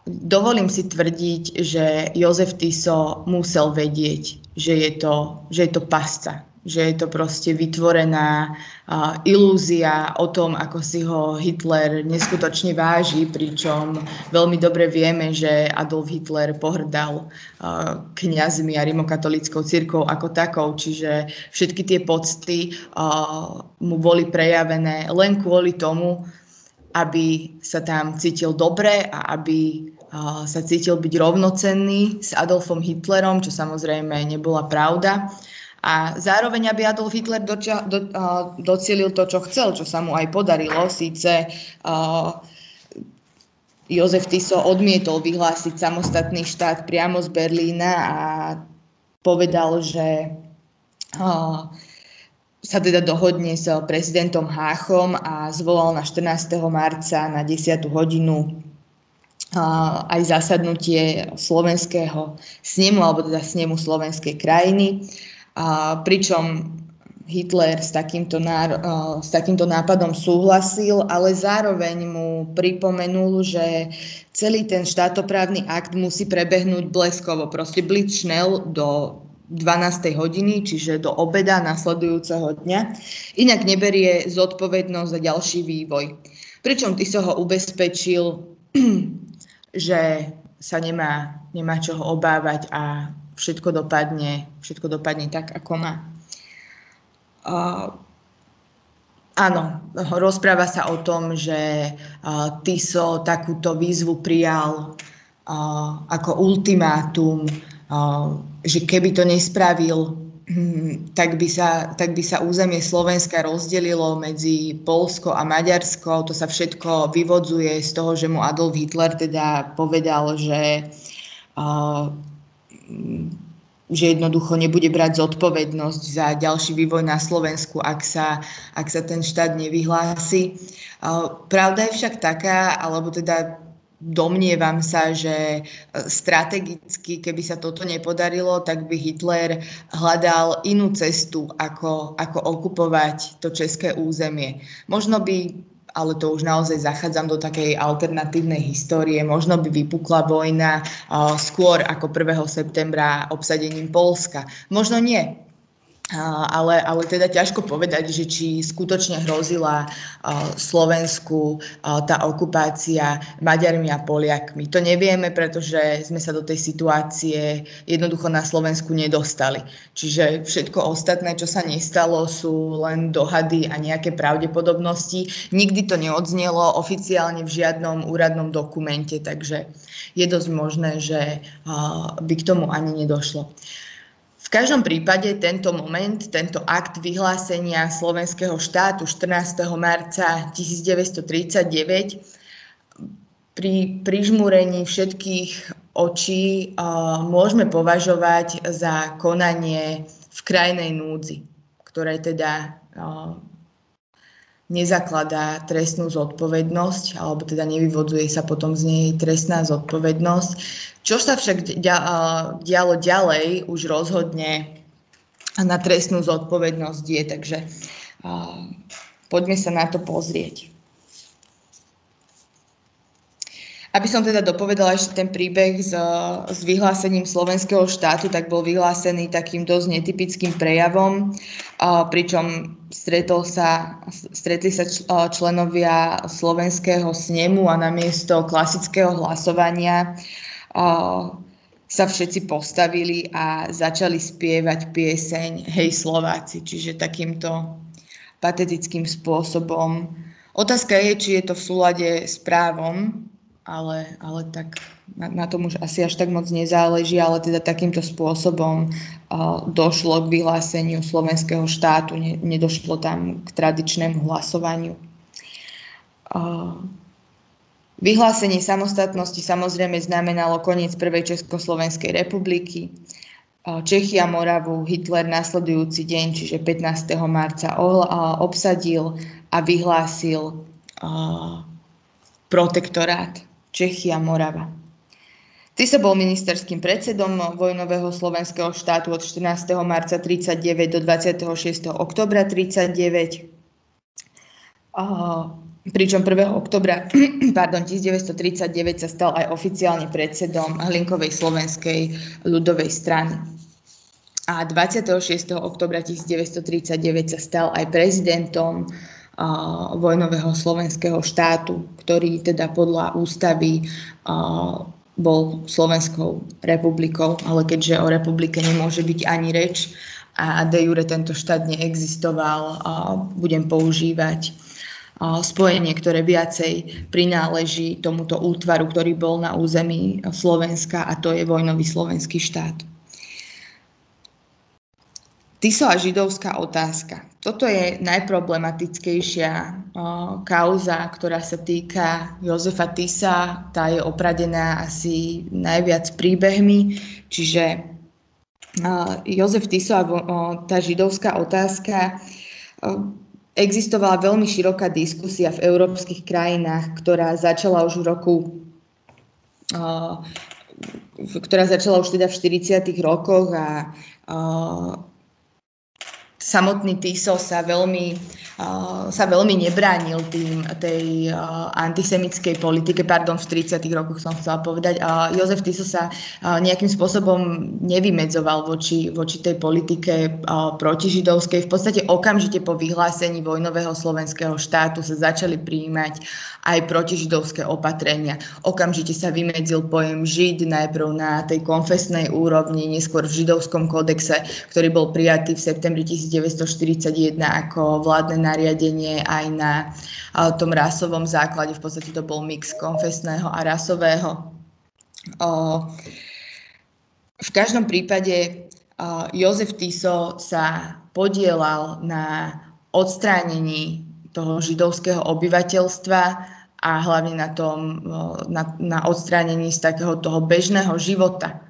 Dovolím si tvrdiť, že Jozef Tiso musel vedieť, že je to, že je to pasca, že je to proste vytvorená uh, ilúzia o tom, ako si ho Hitler neskutočne váži, pričom veľmi dobre vieme, že Adolf Hitler pohrdal uh, kňazmi a rimokatolickou církou ako takou, čiže všetky tie pocty uh, mu boli prejavené len kvôli tomu, aby sa tam cítil dobre a aby sa cítil byť rovnocenný s Adolfom Hitlerom, čo samozrejme nebola pravda. A zároveň, aby Adolf Hitler doča, do, uh, docielil to, čo chcel, čo sa mu aj podarilo, síce uh, Jozef Tiso odmietol vyhlásiť samostatný štát priamo z Berlína a povedal, že uh, sa teda dohodne s prezidentom Háchom a zvolal na 14. marca na 10. hodinu aj zasadnutie slovenského snemu, alebo teda snemu slovenskej krajiny, pričom Hitler s takýmto, ná, s takýmto nápadom súhlasil, ale zároveň mu pripomenul, že celý ten štátoprávny akt musí prebehnúť bleskovo, proste blitzschnell do 12. hodiny, čiže do obeda nasledujúceho dňa. Inak neberie zodpovednosť za ďalší vývoj. Pričom ty sa ho ubezpečil, [clears throat] že sa nemá, nemá čoho obávať a všetko dopadne, všetko dopadne tak, ako má. Uh, áno, rozpráva sa o tom, že uh, Tiso takúto výzvu prijal ako ultimátum, že keby to nespravil, hm, tak by, sa, tak by sa územie Slovenska rozdelilo medzi Polsko a Maďarsko. To sa všetko vyvodzuje z toho, že mu Adolf Hitler teda povedal, že že jednoducho nebude brať zodpovednosť za ďalší vývoj na Slovensku, ak sa, ak sa ten štát nevyhlási. Pravda je však taká, alebo teda domnievam sa, že strategicky, keby sa toto nepodarilo, tak by Hitler hľadal inú cestu, ako, ako okupovať to české územie. Možno by ale to už naozaj zachádzam do takej alternatívnej histórie. Možno by vypukla vojna uh, skôr ako 1. septembra obsadením Polska. Možno nie ale, ale teda ťažko povedať, že či skutočne hrozila Slovensku tá okupácia Maďarmi a Poliakmi. To nevieme, pretože sme sa do tej situácie jednoducho na Slovensku nedostali. Čiže všetko ostatné, čo sa nestalo, sú len dohady a nejaké pravdepodobnosti. Nikdy to neodznelo oficiálne v žiadnom úradnom dokumente, takže je dosť možné, že by k tomu ani nedošlo každom prípade tento moment, tento akt vyhlásenia slovenského štátu 14. marca 1939 pri prižmúrení všetkých očí môžeme považovať za konanie v krajnej núdzi, ktoré teda nezakladá trestnú zodpovednosť, alebo teda nevyvodzuje sa potom z nej trestná zodpovednosť. Čo sa však dialo ďalej, už rozhodne na trestnú zodpovednosť je, takže poďme sa na to pozrieť. Aby som teda dopovedala ešte ten príbeh s, s vyhlásením slovenského štátu, tak bol vyhlásený takým dosť netypickým prejavom, pričom stretol sa, stretli sa členovia slovenského snemu a namiesto klasického hlasovania sa všetci postavili a začali spievať pieseň Hej Slováci, čiže takýmto patetickým spôsobom. Otázka je, či je to v súlade s právom, ale, ale tak na, na tom už asi až tak moc nezáleží, ale teda takýmto spôsobom uh, došlo k vyhláseniu slovenského štátu, ne, nedošlo tam k tradičnému hlasovaniu. Uh, vyhlásenie samostatnosti samozrejme znamenalo koniec prvej Československej republiky. Čechy a Moravu Hitler nasledujúci deň, čiže 15. marca, obsadil a vyhlásil protektorát Čechy a Morava. sa bol ministerským predsedom vojnového slovenského štátu od 14. marca 39 do 26. oktobra 39. pričom 1. oktobra [clears throat] pardon, 1939 sa stal aj oficiálne predsedom Hlinkovej slovenskej ľudovej strany. A 26. oktobra 1939 sa stal aj prezidentom vojnového slovenského štátu, ktorý teda podľa ústavy bol Slovenskou republikou, ale keďže o republike nemôže byť ani reč a de jure tento štát neexistoval, budem používať spojenie, ktoré viacej prináleží tomuto útvaru, ktorý bol na území Slovenska a to je vojnový slovenský štát. Tiso a židovská otázka. Toto je najproblematickejšia kauza, ktorá sa týka Jozefa Tisa. Tá je opradená asi najviac príbehmi, čiže uh, Jozef Tiso a tá židovská otázka existovala veľmi široká diskusia v európskych krajinách, ktorá začala už v roku ktorá začala už teda v 40. rokoch a samotný Tiso sa veľmi, sa veľmi nebránil tým, tej uh, antisemickej politike, pardon, v 30. rokoch som chcela povedať. Uh, Jozef Tiso sa nejakým spôsobom nevymedzoval voči, voči tej politike protižidovskej. V podstate okamžite po vyhlásení vojnového slovenského štátu sa začali prijímať aj protižidovské opatrenia. Okamžite sa vymedzil pojem žid najprv na tej konfesnej úrovni, neskôr v židovskom kódexe, ktorý bol prijatý v septembri 1941 ako vládne nariadenie aj na tom rasovom základe. V podstate to bol mix konfesného a rasového V každom prípade Jozef Tiso sa podielal na odstránení toho židovského obyvateľstva a hlavne na, tom, na, na odstránení z takého toho bežného života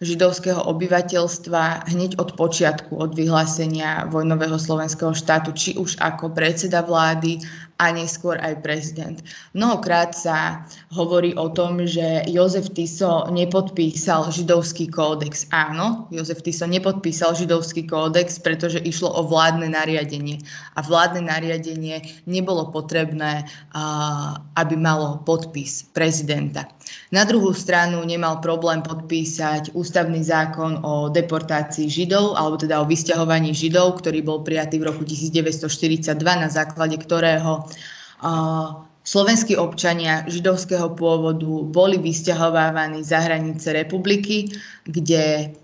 židovského obyvateľstva hneď od počiatku, od vyhlásenia vojnového slovenského štátu, či už ako predseda vlády a neskôr aj prezident. Mnohokrát sa hovorí o tom, že Jozef Tiso nepodpísal židovský kódex. Áno, Jozef Tiso nepodpísal židovský kódex, pretože išlo o vládne nariadenie. A vládne nariadenie nebolo potrebné, aby malo podpis prezidenta. Na druhú stranu nemal problém podpísať ústavný zákon o deportácii Židov, alebo teda o vysťahovaní Židov, ktorý bol prijatý v roku 1942, na základe ktorého slovenskí občania židovského pôvodu boli vysťahovávaní za hranice republiky, kde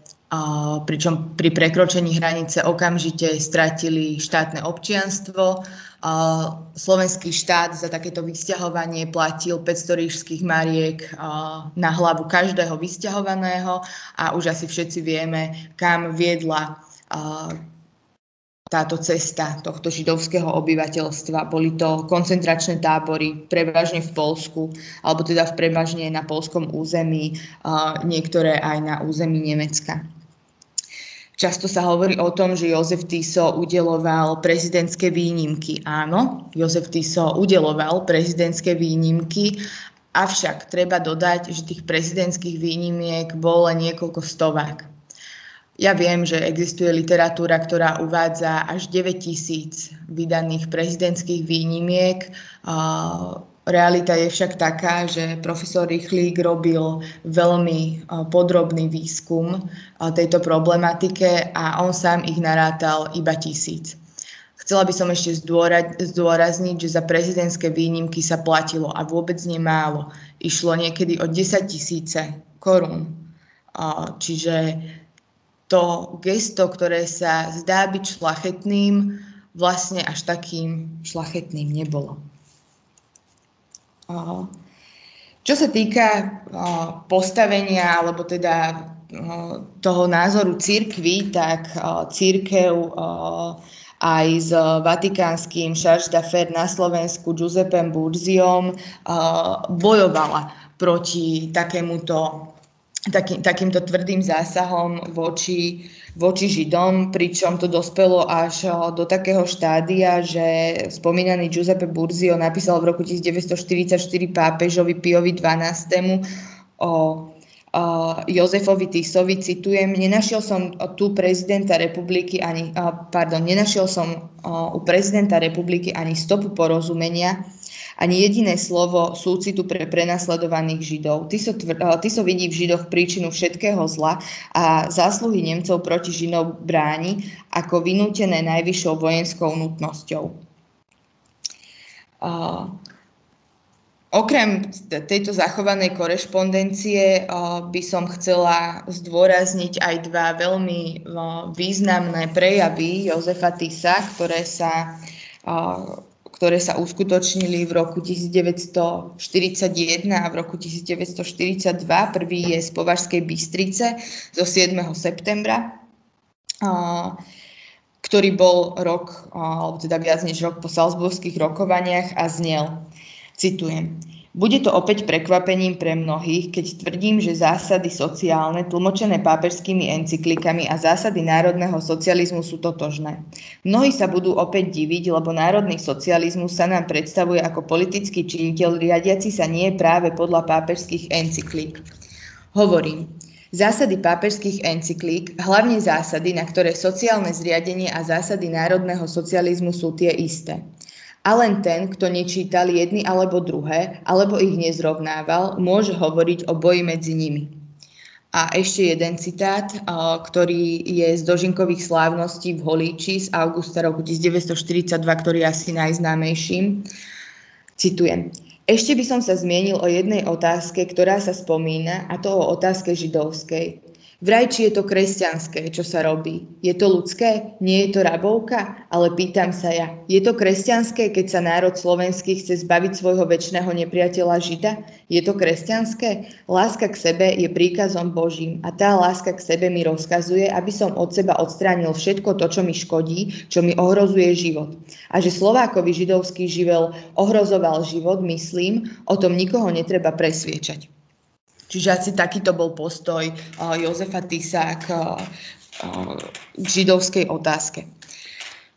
pričom pri prekročení hranice okamžite stratili štátne občianstvo. Slovenský štát za takéto vysťahovanie platil 500 rížských mariek na hlavu každého vysťahovaného a už asi všetci vieme, kam viedla táto cesta tohto židovského obyvateľstva. Boli to koncentračné tábory, prevažne v Polsku, alebo teda v prevažne na polskom území, niektoré aj na území Nemecka. Často sa hovorí o tom, že Jozef Tiso udeloval prezidentské výnimky. Áno, Jozef Tiso udeloval prezidentské výnimky, avšak treba dodať, že tých prezidentských výnimiek bolo niekoľko stovák. Ja viem, že existuje literatúra, ktorá uvádza až 9 tisíc vydaných prezidentských výnimiek. Realita je však taká, že profesor Rychlík robil veľmi podrobný výskum tejto problematike a on sám ich narátal iba tisíc. Chcela by som ešte zdôrazniť, že za prezidentské výnimky sa platilo a vôbec nemálo. Išlo niekedy o 10 tisíce korún. Čiže to gesto, ktoré sa zdá byť šlachetným, vlastne až takým šlachetným nebolo. Čo sa týka postavenia, alebo teda toho názoru církvy, tak církev aj s vatikánskym Charles d'Affaires na Slovensku Giuseppem Burziom bojovala proti takémuto taký, takýmto tvrdým zásahom voči, voči Židom, pričom to dospelo až do takého štádia, že spomínaný Giuseppe Burzio napísal v roku 1944 pápežovi Piovi XII. o Jozefovi Tisovi, citujem, nenašiel som tu prezidenta republiky ani, pardon, nenašiel som u prezidenta republiky ani stopu porozumenia, ani jediné slovo súcitu pre prenasledovaných Židov. Ty so, tvr- ty so vidí v Židoch príčinu všetkého zla a zásluhy Nemcov proti Židov bráni ako vynútené najvyššou vojenskou nutnosťou. Uh, Okrem tejto zachovanej korešpondencie by som chcela zdôrazniť aj dva veľmi významné prejavy Jozefa Tisa, ktoré sa ktoré sa uskutočnili v roku 1941 a v roku 1942. Prvý je z Považskej Bystrice zo 7. septembra, ktorý bol rok, alebo teda viac než rok po Salzburských rokovaniach a znel, citujem, bude to opäť prekvapením pre mnohých, keď tvrdím, že zásady sociálne, tlmočené pápežskými encyklikami a zásady národného socializmu sú totožné. Mnohí sa budú opäť diviť, lebo národný socializmus sa nám predstavuje ako politický činiteľ riadiaci sa nie práve podľa pápežských encyklík. Hovorím, Zásady pápežských encyklík, hlavne zásady, na ktoré sociálne zriadenie a zásady národného socializmu sú tie isté. A len ten, kto nečítal jedny alebo druhé, alebo ich nezrovnával, môže hovoriť o boji medzi nimi. A ešte jeden citát, ktorý je z dožinkových slávností v Holíči z augusta roku 1942, ktorý je asi najznámejším. Citujem. Ešte by som sa zmienil o jednej otázke, ktorá sa spomína, a to o otázke židovskej. Vraj, či je to kresťanské, čo sa robí. Je to ľudské? Nie je to rabovka? Ale pýtam sa ja, je to kresťanské, keď sa národ slovenský chce zbaviť svojho väčšného nepriateľa Žida? Je to kresťanské? Láska k sebe je príkazom Božím a tá láska k sebe mi rozkazuje, aby som od seba odstránil všetko to, čo mi škodí, čo mi ohrozuje život. A že Slovákovi židovský živel ohrozoval život, myslím, o tom nikoho netreba presviečať. Čiže asi takýto bol postoj uh, Jozefa Tisa k, k židovskej otázke.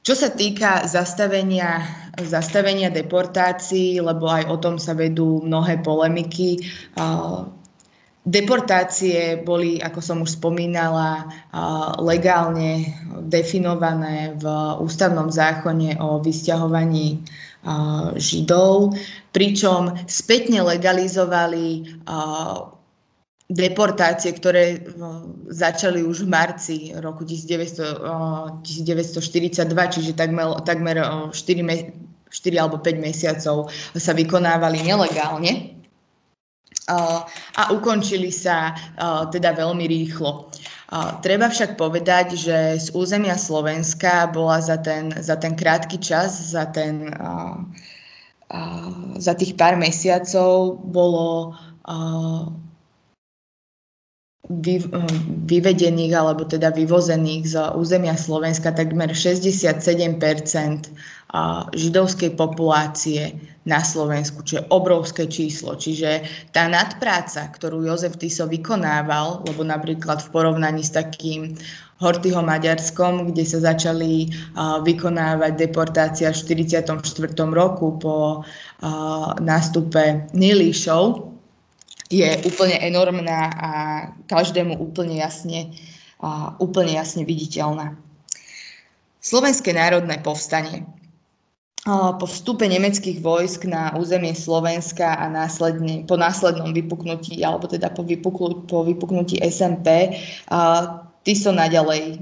Čo sa týka zastavenia, zastavenia deportácií, lebo aj o tom sa vedú mnohé polemiky, Deportácie boli, ako som už spomínala, legálne definované v ústavnom zákone o vysťahovaní Židov, pričom spätne legalizovali deportácie, ktoré začali už v marci roku 1900, 1942, čiže takmer, takmer 4, 4 alebo 5 mesiacov sa vykonávali nelegálne a ukončili sa teda veľmi rýchlo. Treba však povedať, že z územia Slovenska bola za ten, za ten krátky čas, za, ten, za tých pár mesiacov bolo vy, vyvedených alebo teda vyvozených z územia Slovenska takmer 67% židovskej populácie na Slovensku, čo je obrovské číslo. Čiže tá nadpráca, ktorú Jozef Tiso vykonával, lebo napríklad v porovnaní s takým Hortyho Maďarskom, kde sa začali uh, vykonávať deportácia v 44. roku po nástupe Nilíšov, je úplne enormná a každému úplne jasne, úplne jasne viditeľná. Slovenské národné povstanie po vstupe nemeckých vojsk na územie Slovenska a následne, po následnom vypuknutí, alebo teda po, vypuknutí, po vypuknutí SMP, Tiso naďalej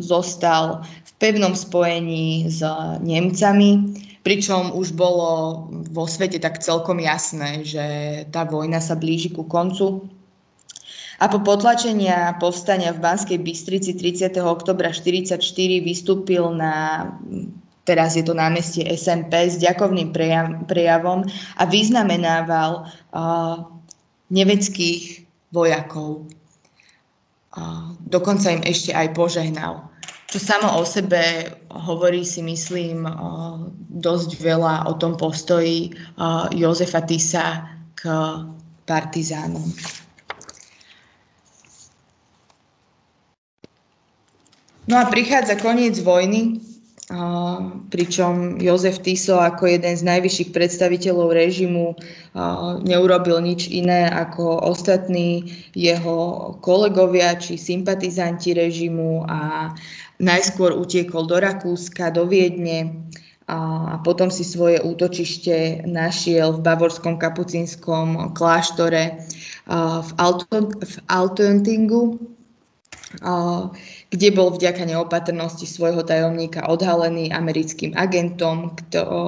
zostal v pevnom spojení s Nemcami, pričom už bolo vo svete tak celkom jasné, že tá vojna sa blíži ku koncu. A po potlačenia povstania v Banskej Bystrici 30. oktobra 1944 vystúpil na teraz je to námestie SMP s ďakovným prejavom a vyznamenával uh, nemeckých vojakov. Uh, dokonca im ešte aj požehnal. Čo samo o sebe hovorí si myslím uh, dosť veľa o tom postoji uh, Jozefa Tisa k partizánom. No a prichádza koniec vojny, pričom Jozef Tiso ako jeden z najvyšších predstaviteľov režimu neurobil nič iné ako ostatní jeho kolegovia či sympatizanti režimu a najskôr utiekol do Rakúska, do Viedne a potom si svoje útočište našiel v bavorskom kapucínskom kláštore v, Altentingu kde bol vďaka neopatrnosti svojho tajomníka odhalený americkým agentom,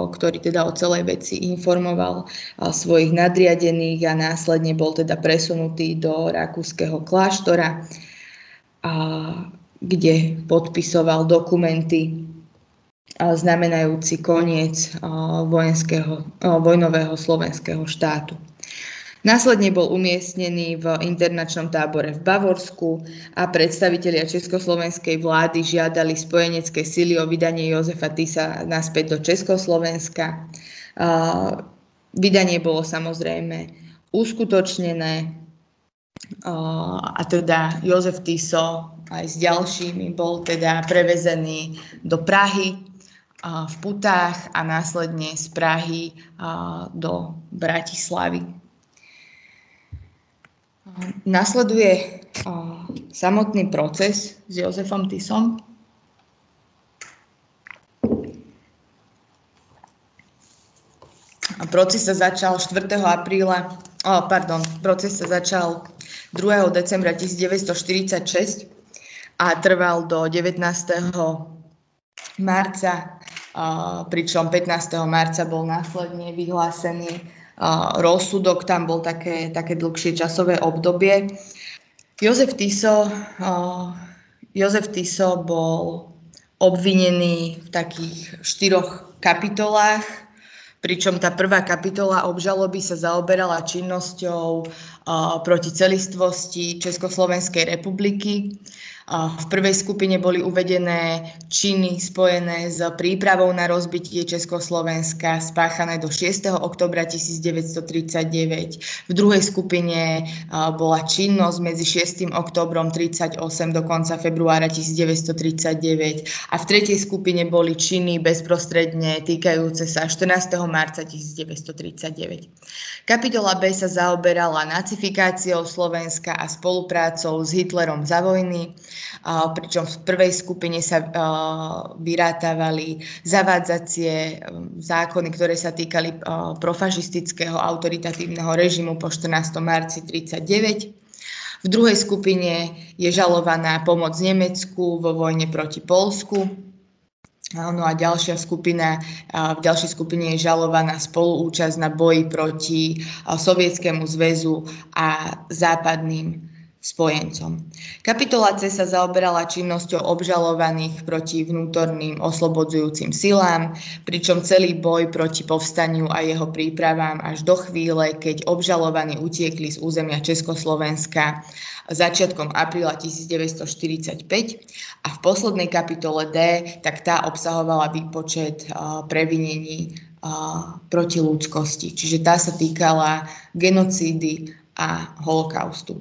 ktorý teda o celej veci informoval svojich nadriadených a následne bol teda presunutý do rakúskeho kláštora, kde podpisoval dokumenty znamenajúci koniec vojnového slovenského štátu. Následne bol umiestnený v internačnom tábore v Bavorsku a predstavitelia československej vlády žiadali spojenecké sily o vydanie Jozefa Tisa naspäť do Československa. Vydanie bolo samozrejme uskutočnené a teda Jozef Tiso aj s ďalšími bol teda prevezený do Prahy v Putách a následne z Prahy do Bratislavy. Nasleduje samotný proces s Jozefom Tisom. Proces sa začal 4. apríla, oh, pardon, proces sa začal 2. decembra 1946 a trval do 19. marca, pričom 15. marca bol následne vyhlásený rozsudok, tam bol také, také dlhšie časové obdobie. Jozef Tiso, Jozef Tiso bol obvinený v takých štyroch kapitolách, pričom tá prvá kapitola obžaloby sa zaoberala činnosťou proti celistvosti Československej republiky. V prvej skupine boli uvedené činy spojené s prípravou na rozbitie Československa spáchané do 6. oktobra 1939. V druhej skupine bola činnosť medzi 6. oktobrom 38 do konca februára 1939 a v tretej skupine boli činy bezprostredne týkajúce sa 14. marca 1939. Kapitola B sa zaoberala nacifikáciou Slovenska a spoluprácou s Hitlerom za vojny pričom v prvej skupine sa vyrátavali zavádzacie zákony, ktoré sa týkali profašistického autoritatívneho režimu po 14. marci 1939. V druhej skupine je žalovaná pomoc Nemecku vo vojne proti Polsku. No a ďalšia skupina, v ďalšej skupine je žalovaná spoluúčasť na boji proti Sovietskému zväzu a západným spojencom. Kapitola C sa zaoberala činnosťou obžalovaných proti vnútorným oslobodzujúcim silám, pričom celý boj proti povstaniu a jeho prípravám až do chvíle, keď obžalovaní utiekli z územia Československa začiatkom apríla 1945 a v poslednej kapitole D, tak tá obsahovala výpočet previnení proti ľudskosti, čiže tá sa týkala genocídy a holokaustu.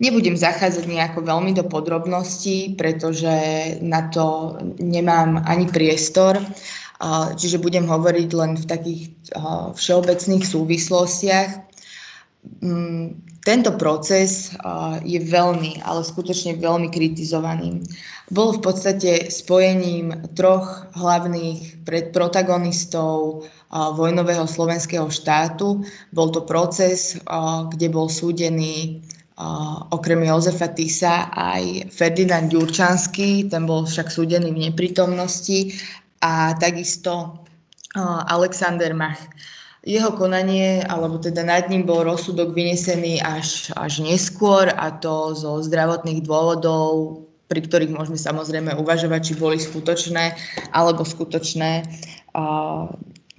Nebudem zachádzať nejako veľmi do podrobností, pretože na to nemám ani priestor, čiže budem hovoriť len v takých všeobecných súvislostiach. Mm, tento proces je veľmi, ale skutočne veľmi kritizovaný. Bol v podstate spojením troch hlavných protagonistov vojnového slovenského štátu. Bol to proces, kde bol súdený okrem Jozefa Tisa aj Ferdinand Ďurčanský, ten bol však súdený v neprítomnosti a takisto Alexander Mach. Jeho konanie, alebo teda nad ním bol rozsudok vynesený až, až neskôr a to zo zdravotných dôvodov, pri ktorých môžeme samozrejme uvažovať, či boli skutočné alebo skutočné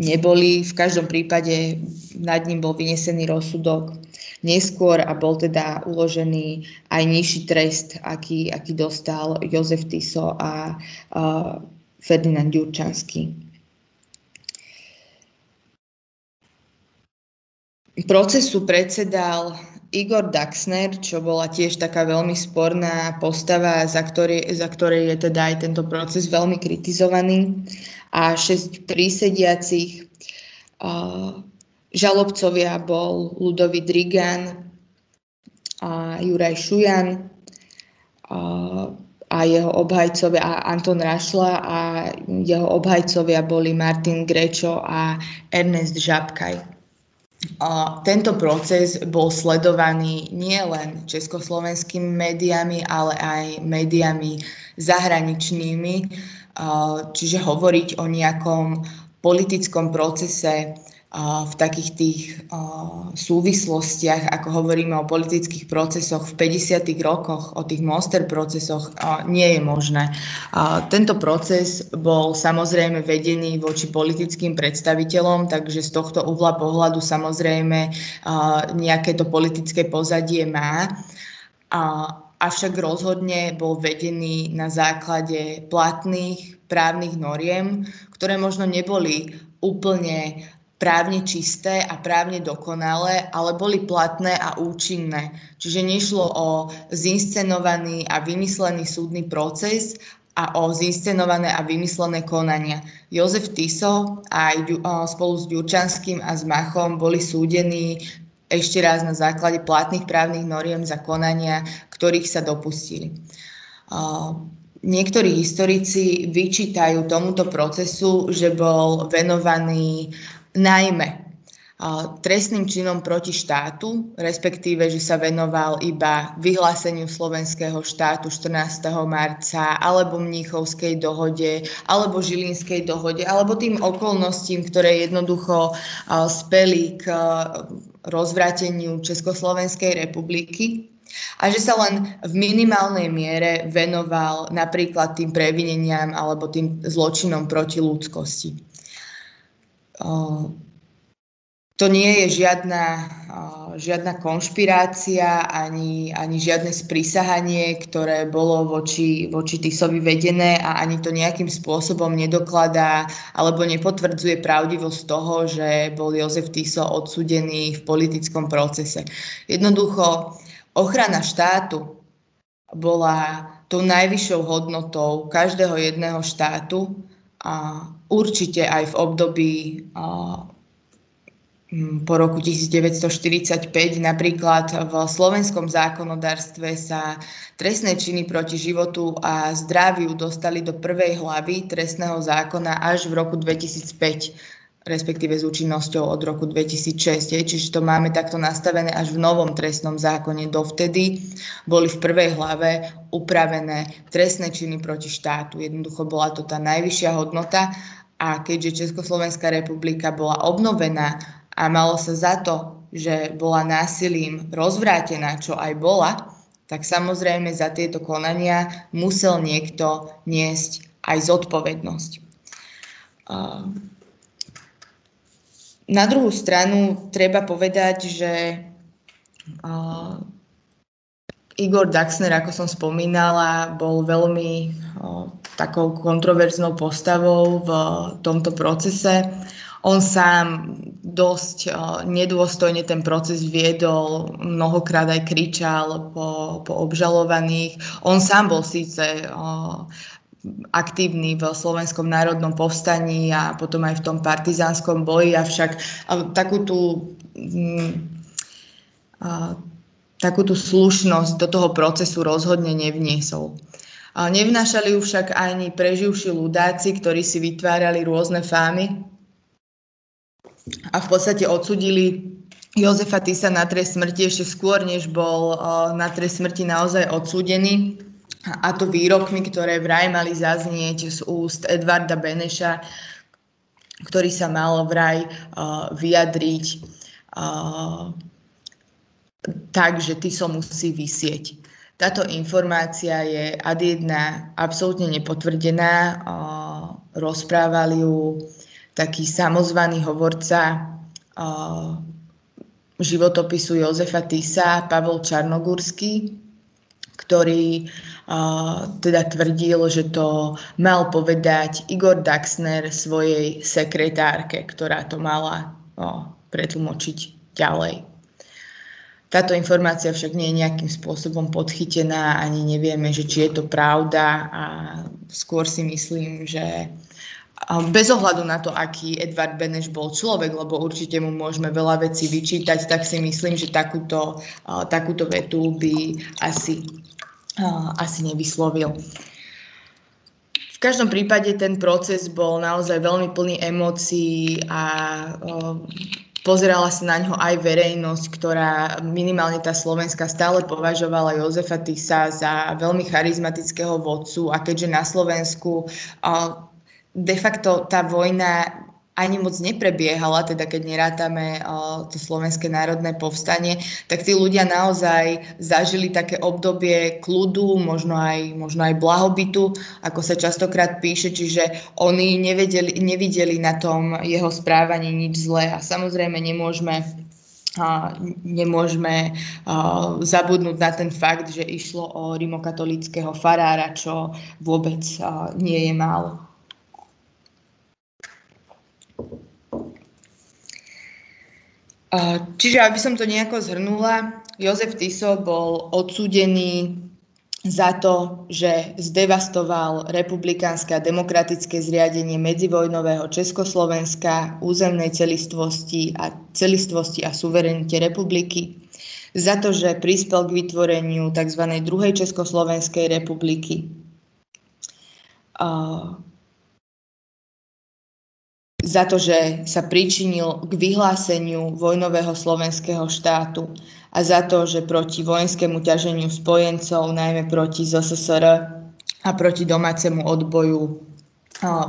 neboli. V každom prípade nad ním bol vynesený rozsudok neskôr a bol teda uložený aj nižší trest, aký, aký dostal Jozef Tiso a uh, Ferdinand Ďurčanský. Procesu predsedal Igor Daxner, čo bola tiež taká veľmi sporná postava, za, ktorý, za ktorej je teda aj tento proces veľmi kritizovaný. A šesť prísediacich uh, Žalobcovia bol Ludovít Drigan a Juraj Šujan a, a jeho obhajcovia a Anton Rašla a jeho obhajcovia boli Martin Grečo a Ernest Žabkaj. A tento proces bol sledovaný nielen československými médiami, ale aj médiami zahraničnými, čiže hovoriť o nejakom politickom procese v takých tých súvislostiach, ako hovoríme o politických procesoch v 50. rokoch, o tých monster procesoch, nie je možné. Tento proces bol samozrejme vedený voči politickým predstaviteľom, takže z tohto uhla pohľadu samozrejme nejaké to politické pozadie má. Avšak rozhodne bol vedený na základe platných právnych noriem, ktoré možno neboli úplne právne čisté a právne dokonalé, ale boli platné a účinné. Čiže nešlo o zinscenovaný a vymyslený súdny proces, a o zinscenované a vymyslené konania. Jozef Tiso aj spolu s Ďurčanským a s Machom boli súdení ešte raz na základe platných právnych noriem za konania, ktorých sa dopustili. Niektorí historici vyčítajú tomuto procesu, že bol venovaný najmä trestným činom proti štátu, respektíve, že sa venoval iba vyhláseniu slovenského štátu 14. marca, alebo Mníchovskej dohode, alebo Žilinskej dohode, alebo tým okolnostím, ktoré jednoducho speli k rozvráteniu Československej republiky. a že sa len v minimálnej miere venoval napríklad tým previneniam alebo tým zločinom proti ľudskosti. To nie je žiadna, žiadna konšpirácia ani, ani žiadne sprísahanie, ktoré bolo voči, voči Tisovi vedené a ani to nejakým spôsobom nedokladá alebo nepotvrdzuje pravdivosť toho, že bol Jozef Tiso odsudený v politickom procese. Jednoducho, ochrana štátu bola tou najvyššou hodnotou každého jedného štátu a určite aj v období po roku 1945 napríklad v slovenskom zákonodárstve sa trestné činy proti životu a zdraviu dostali do prvej hlavy trestného zákona až v roku 2005 respektíve s účinnosťou od roku 2006. Čiže to máme takto nastavené až v novom trestnom zákone. Dovtedy boli v prvej hlave upravené trestné činy proti štátu. Jednoducho bola to tá najvyššia hodnota a keďže Československá republika bola obnovená a malo sa za to, že bola násilím rozvrátená, čo aj bola, tak samozrejme za tieto konania musel niekto niesť aj zodpovednosť. Na druhú stranu treba povedať, že Igor Daxner, ako som spomínala, bol veľmi takou kontroverznou postavou v tomto procese. On sám dosť nedôstojne ten proces viedol, mnohokrát aj kričal po, po obžalovaných. On sám bol síce aktívny v Slovenskom národnom povstaní a potom aj v tom partizánskom boji, avšak takú tú, mm, takú tú slušnosť do toho procesu rozhodne nevniesol. Nevnášali ju však ani preživší ľudáci, ktorí si vytvárali rôzne fámy a v podstate odsudili Jozefa Tisa na trest smrti ešte skôr, než bol na trest smrti naozaj odsúdený a to výrokmi, ktoré vraj mali zaznieť z úst Edvarda Beneša, ktorý sa mal vraj uh, vyjadriť uh, tak, že ty som musí vysieť. Táto informácia je ad jedna absolútne nepotvrdená. Uh, rozprávali ju taký samozvaný hovorca uh, životopisu Jozefa Tisa, Pavol Čarnogurský, ktorý teda tvrdil, že to mal povedať Igor Daxner svojej sekretárke, ktorá to mala o, pretlmočiť ďalej. Táto informácia však nie je nejakým spôsobom podchytená, ani nevieme, že či je to pravda a skôr si myslím, že bez ohľadu na to, aký Edvard Beneš bol človek, lebo určite mu môžeme veľa vecí vyčítať, tak si myslím, že takúto, takúto vetu by asi asi nevyslovil. V každom prípade ten proces bol naozaj veľmi plný emócií a pozerala sa na ňo aj verejnosť, ktorá minimálne tá Slovenska stále považovala Jozefa Tisa za veľmi charizmatického vodcu. A keďže na Slovensku de facto tá vojna ani moc neprebiehala, teda keď nerátame uh, to Slovenské národné povstanie, tak tí ľudia naozaj zažili také obdobie kľudu, možno aj, možno aj blahobytu, ako sa častokrát píše, čiže oni nevedeli, nevideli na tom jeho správaní nič zlé a samozrejme nemôžeme a nemôžeme uh, zabudnúť na ten fakt, že išlo o rimokatolického farára, čo vôbec uh, nie je málo. Čiže aby som to nejako zhrnula, Jozef Tiso bol odsúdený za to, že zdevastoval republikánske a demokratické zriadenie medzivojnového Československa, územnej celistvosti a celistvosti a suverenite republiky, za to, že prispel k vytvoreniu tzv. druhej Československej republiky, za to, že sa pričinil k vyhláseniu vojnového slovenského štátu a za to, že proti vojenskému ťaženiu spojencov, najmä proti ZSSR a proti domácemu odboju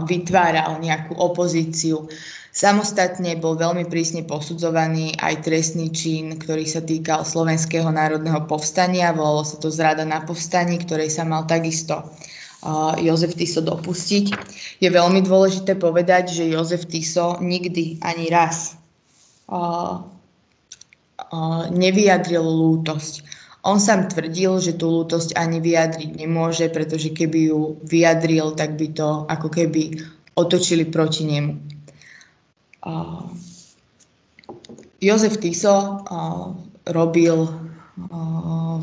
vytváral nejakú opozíciu. Samostatne bol veľmi prísne posudzovaný aj trestný čin, ktorý sa týkal Slovenského národného povstania. Volalo sa to zrada na povstaní, ktorej sa mal takisto Jozef Tiso dopustiť. Je veľmi dôležité povedať, že Jozef Tiso nikdy ani raz nevyjadril lútosť. On sám tvrdil, že tú lútosť ani vyjadriť nemôže, pretože keby ju vyjadril, tak by to ako keby otočili proti nemu. Jozef Tiso robil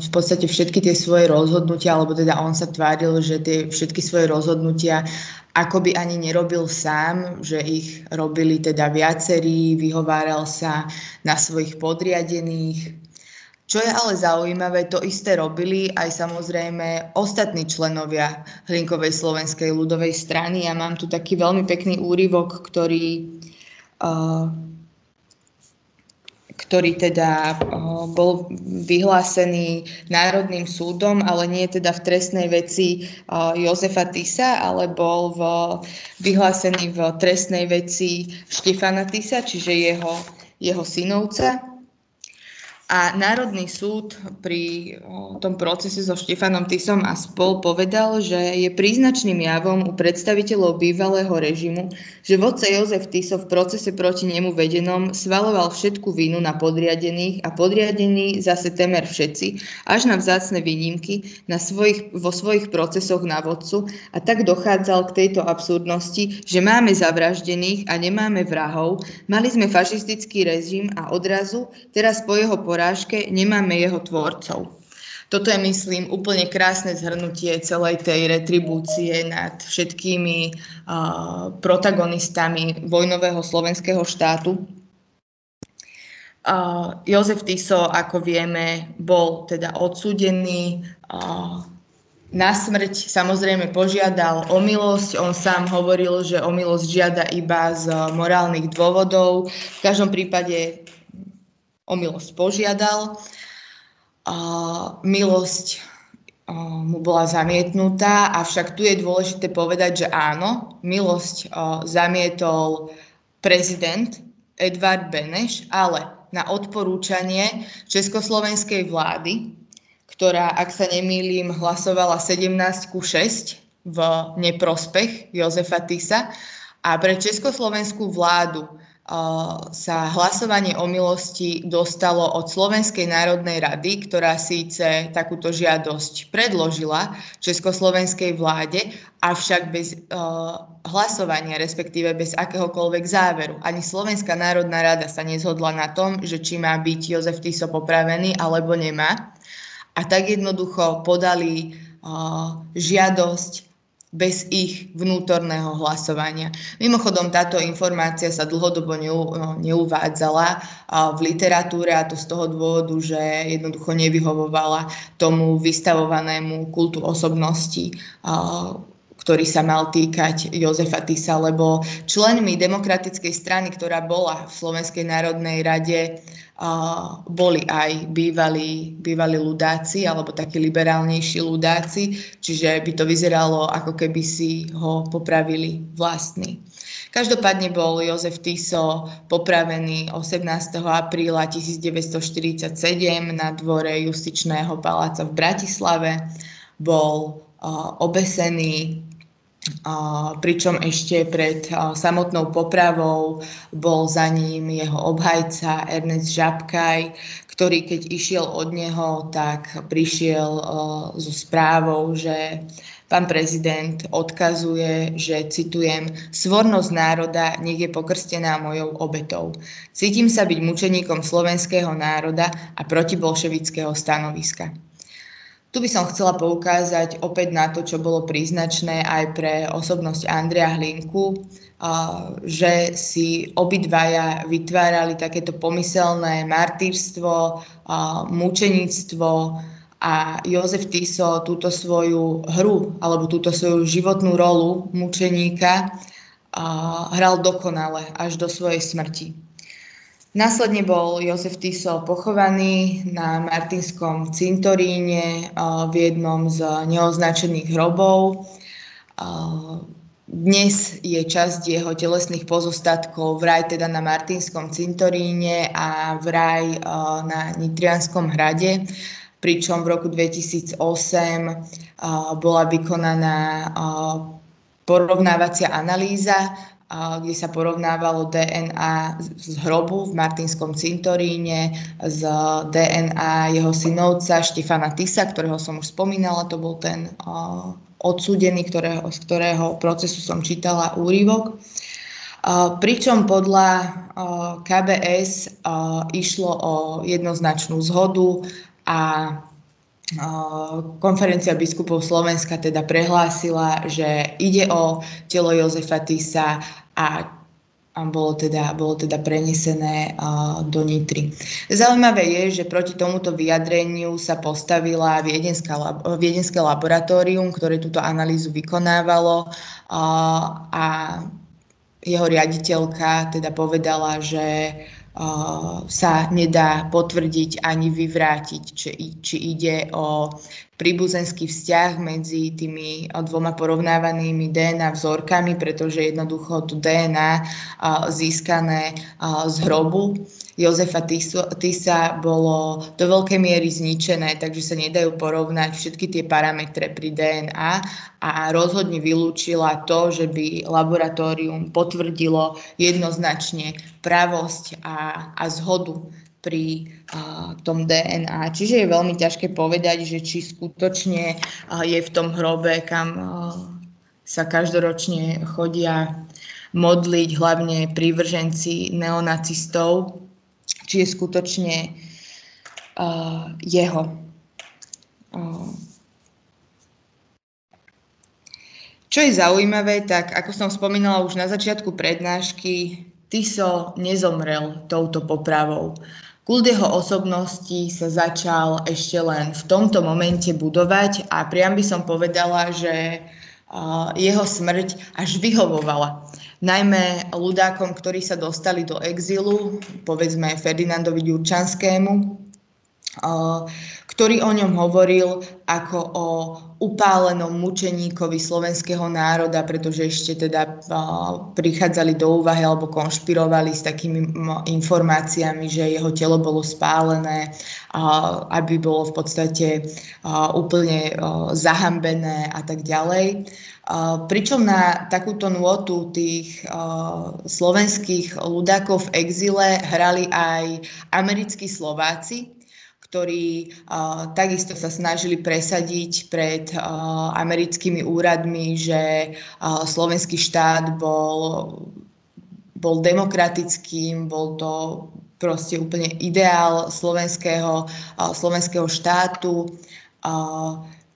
v podstate všetky tie svoje rozhodnutia, alebo teda on sa tváril, že tie všetky svoje rozhodnutia ako by ani nerobil sám, že ich robili teda viacerí, vyhováral sa na svojich podriadených. Čo je ale zaujímavé, to isté robili aj samozrejme ostatní členovia Hlinkovej slovenskej ľudovej strany. Ja mám tu taký veľmi pekný úryvok, ktorý ktorý teda bol vyhlásený Národným súdom, ale nie teda v trestnej veci Jozefa Tisa, ale bol v, vyhlásený v trestnej veci Štefana Tisa, čiže jeho, jeho synovca. A Národný súd pri tom procese so Štefanom Tisom a spol povedal, že je príznačným javom u predstaviteľov bývalého režimu, že vodca Jozef Tiso v procese proti nemu vedenom svaloval všetku vínu na podriadených a podriadení zase temer všetci, až na vzácne výnimky na svojich, vo svojich procesoch na vodcu a tak dochádzal k tejto absurdnosti, že máme zavraždených a nemáme vrahov, mali sme fašistický režim a odrazu, teraz po jeho poradí porážke nemáme jeho tvorcov. Toto je, myslím, úplne krásne zhrnutie celej tej retribúcie nad všetkými uh, protagonistami vojnového slovenského štátu. Uh, Jozef Tiso, ako vieme, bol teda odsúdený uh, na smrť, samozrejme požiadal o milosť. On sám hovoril, že o milosť žiada iba z morálnych dôvodov. V každom prípade o milosť požiadal. A milosť mu bola zamietnutá, avšak tu je dôležité povedať, že áno, milosť zamietol prezident Edvard Beneš, ale na odporúčanie československej vlády, ktorá, ak sa nemýlim, hlasovala 17 ku 6 v neprospech Jozefa Tisa. A pre československú vládu sa hlasovanie o milosti dostalo od Slovenskej národnej rady, ktorá síce takúto žiadosť predložila Československej vláde, avšak bez uh, hlasovania, respektíve bez akéhokoľvek záveru. Ani Slovenská národná rada sa nezhodla na tom, že či má byť Jozef Tiso popravený alebo nemá. A tak jednoducho podali uh, žiadosť bez ich vnútorného hlasovania. Mimochodom, táto informácia sa dlhodobo neuvádzala v literatúre a to z toho dôvodu, že jednoducho nevyhovovala tomu vystavovanému kultu osobnosti, ktorý sa mal týkať Jozefa Tisa, lebo členmi demokratickej strany, ktorá bola v Slovenskej národnej rade, boli aj bývalí, bývalí ľudáci alebo takí liberálnejší ľudáci, čiže by to vyzeralo, ako keby si ho popravili vlastní. Každopádne bol Jozef Tiso popravený 18. apríla 1947 na dvore Justičného paláca v Bratislave. Bol obesený pričom ešte pred samotnou popravou bol za ním jeho obhajca Ernest Žabkaj, ktorý keď išiel od neho, tak prišiel so správou, že pán prezident odkazuje, že citujem, svornosť národa nech je pokrstená mojou obetou. Cítim sa byť mučeníkom slovenského národa a protibolševického stanoviska. Tu by som chcela poukázať opäť na to, čo bolo príznačné aj pre osobnosť Andrea Hlinku, že si obidvaja vytvárali takéto pomyselné martýrstvo, mučenictvo a Jozef Tiso túto svoju hru alebo túto svoju životnú rolu mučeníka hral dokonale až do svojej smrti. Následne bol Jozef Tiso pochovaný na Martinskom cintoríne v jednom z neoznačených hrobov. dnes je časť jeho telesných pozostatkov vraj teda na Martinskom cintoríne a vraj na Nitrianskom hrade, pričom v roku 2008 bola vykonaná porovnávacia analýza, kde sa porovnávalo DNA z hrobu v Martinskom cintoríne z DNA jeho synovca Štefana Tisa, ktorého som už spomínala, to bol ten odsúdený, ktorého, z ktorého procesu som čítala úrivok. Pričom podľa KBS išlo o jednoznačnú zhodu a konferencia biskupov Slovenska teda prehlásila, že ide o telo Jozefa Tisa a a bolo teda, bolo teda prenesené uh, do Nitry. Zaujímavé je, že proti tomuto vyjadreniu sa postavila viedenské laboratórium, ktoré túto analýzu vykonávalo uh, a jeho riaditeľka teda povedala, že sa nedá potvrdiť ani vyvrátiť, či, či ide o príbuzenský vzťah medzi tými dvoma porovnávanými DNA vzorkami, pretože jednoducho to DNA získané z hrobu Jozefa Tisa bolo do veľkej miery zničené, takže sa nedajú porovnať všetky tie parametre pri DNA a rozhodne vylúčila to, že by laboratórium potvrdilo jednoznačne pravosť a, a zhodu pri uh, tom DNA. Čiže je veľmi ťažké povedať, že či skutočne uh, je v tom hrobe, kam uh, sa každoročne chodia modliť, hlavne prívrženci neonacistov, či je skutočne uh, jeho. Uh, čo je zaujímavé, tak ako som spomínala už na začiatku prednášky, Tiso nezomrel touto popravou. Kult jeho osobnosti sa začal ešte len v tomto momente budovať a priam by som povedala, že jeho smrť až vyhovovala. Najmä ľudákom, ktorí sa dostali do exílu, povedzme Ferdinandovi Ďurčanskému, ktorý o ňom hovoril ako o upálenom mučeníkovi slovenského národa, pretože ešte teda prichádzali do úvahy alebo konšpirovali s takými informáciami, že jeho telo bolo spálené, aby bolo v podstate úplne zahambené a tak ďalej. Pričom na takúto nôtu tých slovenských ľudákov v exile hrali aj americkí Slováci, ktorí takisto sa snažili presadiť pred americkými úradmi, že slovenský štát bol, bol demokratickým, bol to proste úplne ideál slovenského, slovenského štátu.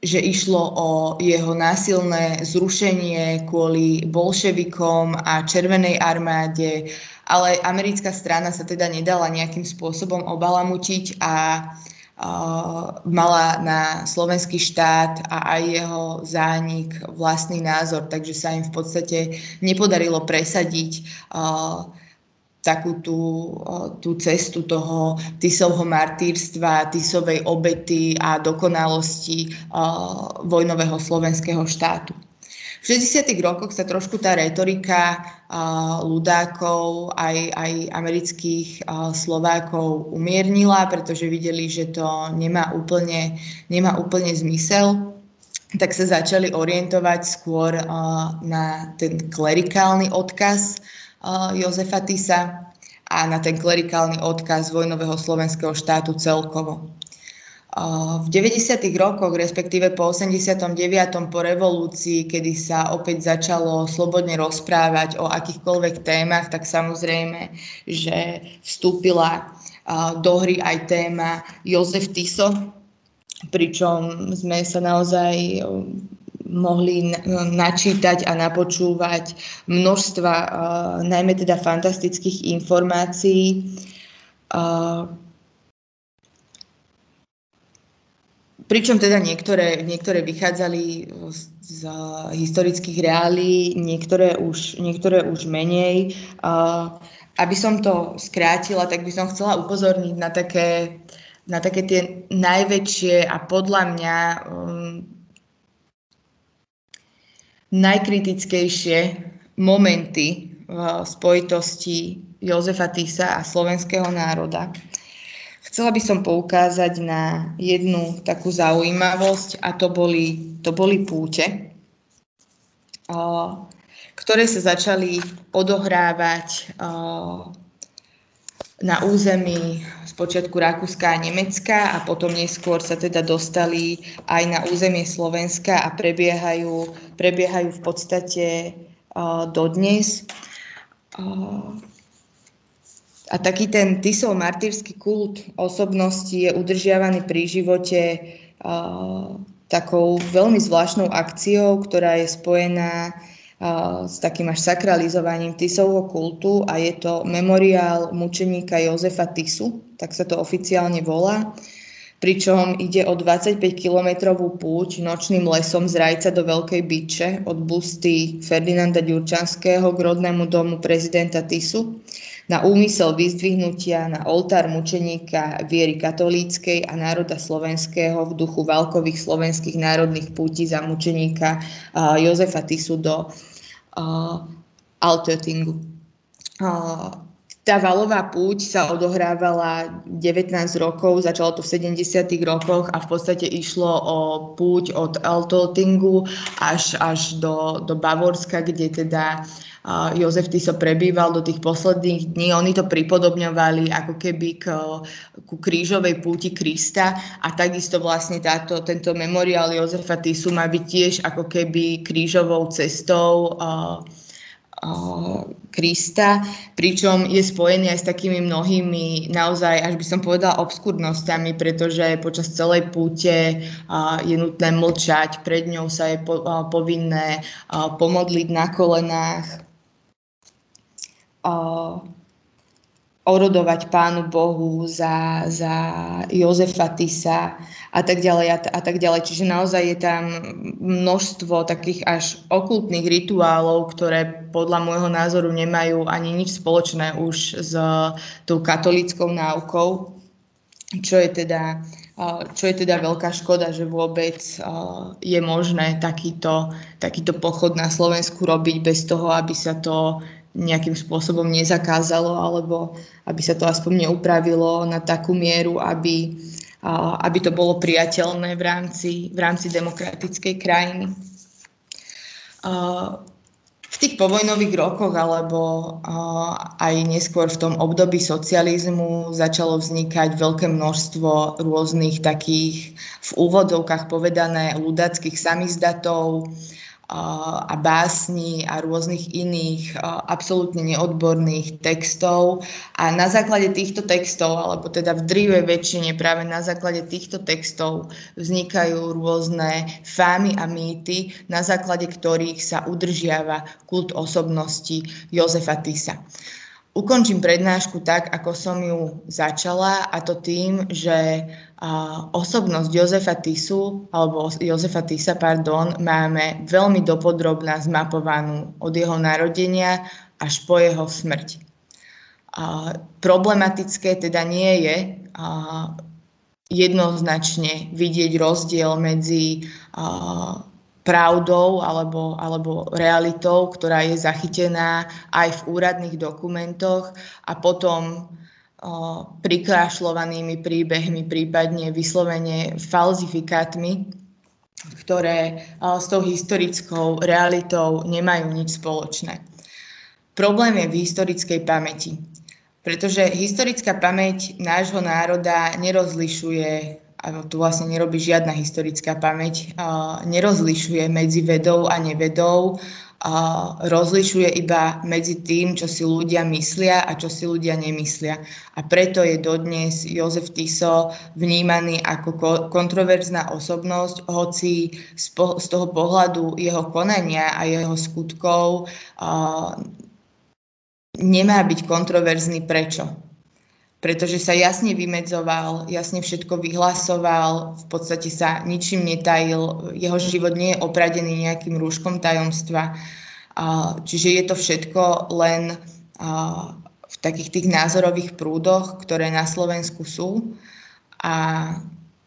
Že išlo o jeho násilné zrušenie kvôli bolševikom a Červenej armáde, ale americká strana sa teda nedala nejakým spôsobom obalamutiť a uh, mala na slovenský štát a aj jeho zánik vlastný názor, takže sa im v podstate nepodarilo presadiť uh, takú tú, tú cestu toho Tisovho martýrstva, Tisovej obety a dokonalosti uh, vojnového slovenského štátu. V 60. rokoch sa trošku tá retorika uh, ľudákov aj, aj amerických uh, Slovákov umiernila, pretože videli, že to nemá úplne, nemá úplne zmysel tak sa začali orientovať skôr uh, na ten klerikálny odkaz uh, Jozefa Tisa a na ten klerikálny odkaz vojnového slovenského štátu celkovo. V 90. rokoch, respektíve po 89. po revolúcii, kedy sa opäť začalo slobodne rozprávať o akýchkoľvek témach, tak samozrejme, že vstúpila do hry aj téma Jozef Tiso, pričom sme sa naozaj mohli načítať a napočúvať množstva, najmä teda fantastických informácií, Pričom teda niektoré, niektoré vychádzali z, historických reálí, niektoré už, niektoré už menej. Uh, aby som to skrátila, tak by som chcela upozorniť na také, na také tie najväčšie a podľa mňa um, najkritickejšie momenty v spojitosti Jozefa Tisa a slovenského národa. Chcela by som poukázať na jednu takú zaujímavosť a to boli, to boli púte, ktoré sa začali odohrávať na území spočiatku Rakúska a Nemecka a potom neskôr sa teda dostali aj na územie Slovenska a prebiehajú, prebiehajú v podstate dodnes. A taký ten Tisov martýrsky kult osobnosti je udržiavaný pri živote uh, takou veľmi zvláštnou akciou, ktorá je spojená uh, s takým až sakralizovaním Tisovho kultu a je to memoriál mučeníka Jozefa Tisu, tak sa to oficiálne volá. Pričom ide o 25-kilometrovú púť nočným lesom z Rajca do Veľkej Byče od busty Ferdinanda Ďurčanského k rodnému domu prezidenta Tisu na úmysel vyzdvihnutia na oltár mučeníka viery katolíckej a národa slovenského v duchu válkových slovenských národných púti za mučeníka Jozefa Tisu do uh, Altötingu. Uh, tá valová púť sa odohrávala 19 rokov, začalo to v 70. rokoch a v podstate išlo o púť od Altötingu až, až do, do Bavorska, kde teda uh, Jozef Tiso prebýval do tých posledných dní. Oni to pripodobňovali ako keby k, ku krížovej púti Krista a takisto vlastne táto, tento memoriál Jozefa Tisu má byť tiež ako keby krížovou cestou uh, Krista, pričom je spojený aj s takými mnohými naozaj, až by som povedala, obskurnostami, pretože počas celej púte je nutné mlčať, pred ňou sa je povinné pomodliť na kolenách, orodovať Pánu Bohu za, za Jozefa Tisa a tak ďalej a, a tak ďalej. Čiže naozaj je tam množstvo takých až okultných rituálov, ktoré podľa môjho názoru nemajú ani nič spoločné už s tou katolickou náukou, čo je teda, čo je teda veľká škoda, že vôbec je možné takýto, takýto pochod na Slovensku robiť bez toho, aby sa to nejakým spôsobom nezakázalo, alebo aby sa to aspoň neupravilo na takú mieru, aby, aby to bolo priateľné v rámci, v rámci demokratickej krajiny. V tých povojnových rokoch alebo aj neskôr v tom období socializmu začalo vznikať veľké množstvo rôznych takých v úvodovkách povedané ľudackých samizdatov, a básni a rôznych iných absolútne neodborných textov. A na základe týchto textov, alebo teda v drývej väčšine práve na základe týchto textov vznikajú rôzne fámy a mýty, na základe ktorých sa udržiava kult osobnosti Jozefa Tisa. Ukončím prednášku tak, ako som ju začala, a to tým, že osobnosť Jozefa Tisu, alebo Jozefa Tisa, pardon, máme veľmi dopodrobná zmapovanú od jeho narodenia až po jeho smrť. Problematické teda nie je jednoznačne vidieť rozdiel medzi pravdou alebo, alebo realitou, ktorá je zachytená aj v úradných dokumentoch a potom o, prikrášľovanými príbehmi, prípadne vyslovene falzifikátmi, ktoré s tou historickou realitou nemajú nič spoločné. Problém je v historickej pamäti, pretože historická pamäť nášho národa nerozlišuje a tu vlastne nerobí žiadna historická pamäť, nerozlišuje medzi vedou a nevedou, rozlišuje iba medzi tým, čo si ľudia myslia a čo si ľudia nemyslia. A preto je dodnes Jozef Tiso vnímaný ako kontroverzná osobnosť, hoci z toho pohľadu jeho konania a jeho skutkov nemá byť kontroverzný. Prečo? Pretože sa jasne vymedzoval, jasne všetko vyhlasoval, v podstate sa ničím netajil, jeho život nie je opradený nejakým rúškom tajomstva. Čiže je to všetko len v takých tých názorových prúdoch, ktoré na Slovensku sú. A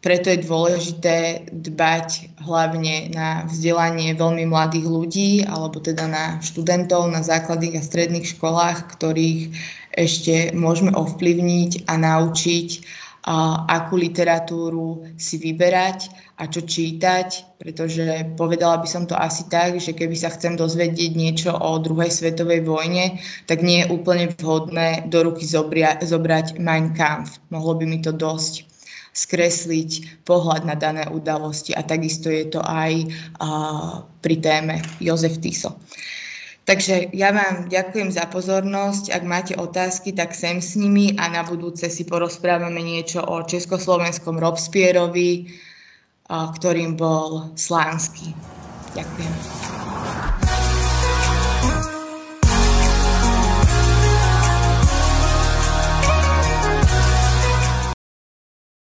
preto je dôležité dbať hlavne na vzdelanie veľmi mladých ľudí, alebo teda na študentov na základných a stredných školách, ktorých ešte môžeme ovplyvniť a naučiť, a akú literatúru si vyberať a čo čítať, pretože povedala by som to asi tak, že keby sa chcem dozvedieť niečo o druhej svetovej vojne, tak nie je úplne vhodné do ruky zobria, zobrať Mein Kampf. Mohlo by mi to dosť skresliť pohľad na dané udalosti a takisto je to aj uh, pri téme Jozef Tiso. Takže ja vám ďakujem za pozornosť. Ak máte otázky, tak sem s nimi a na budúce si porozprávame niečo o československom Robespierovi, ktorým bol Slánsky. Ďakujem.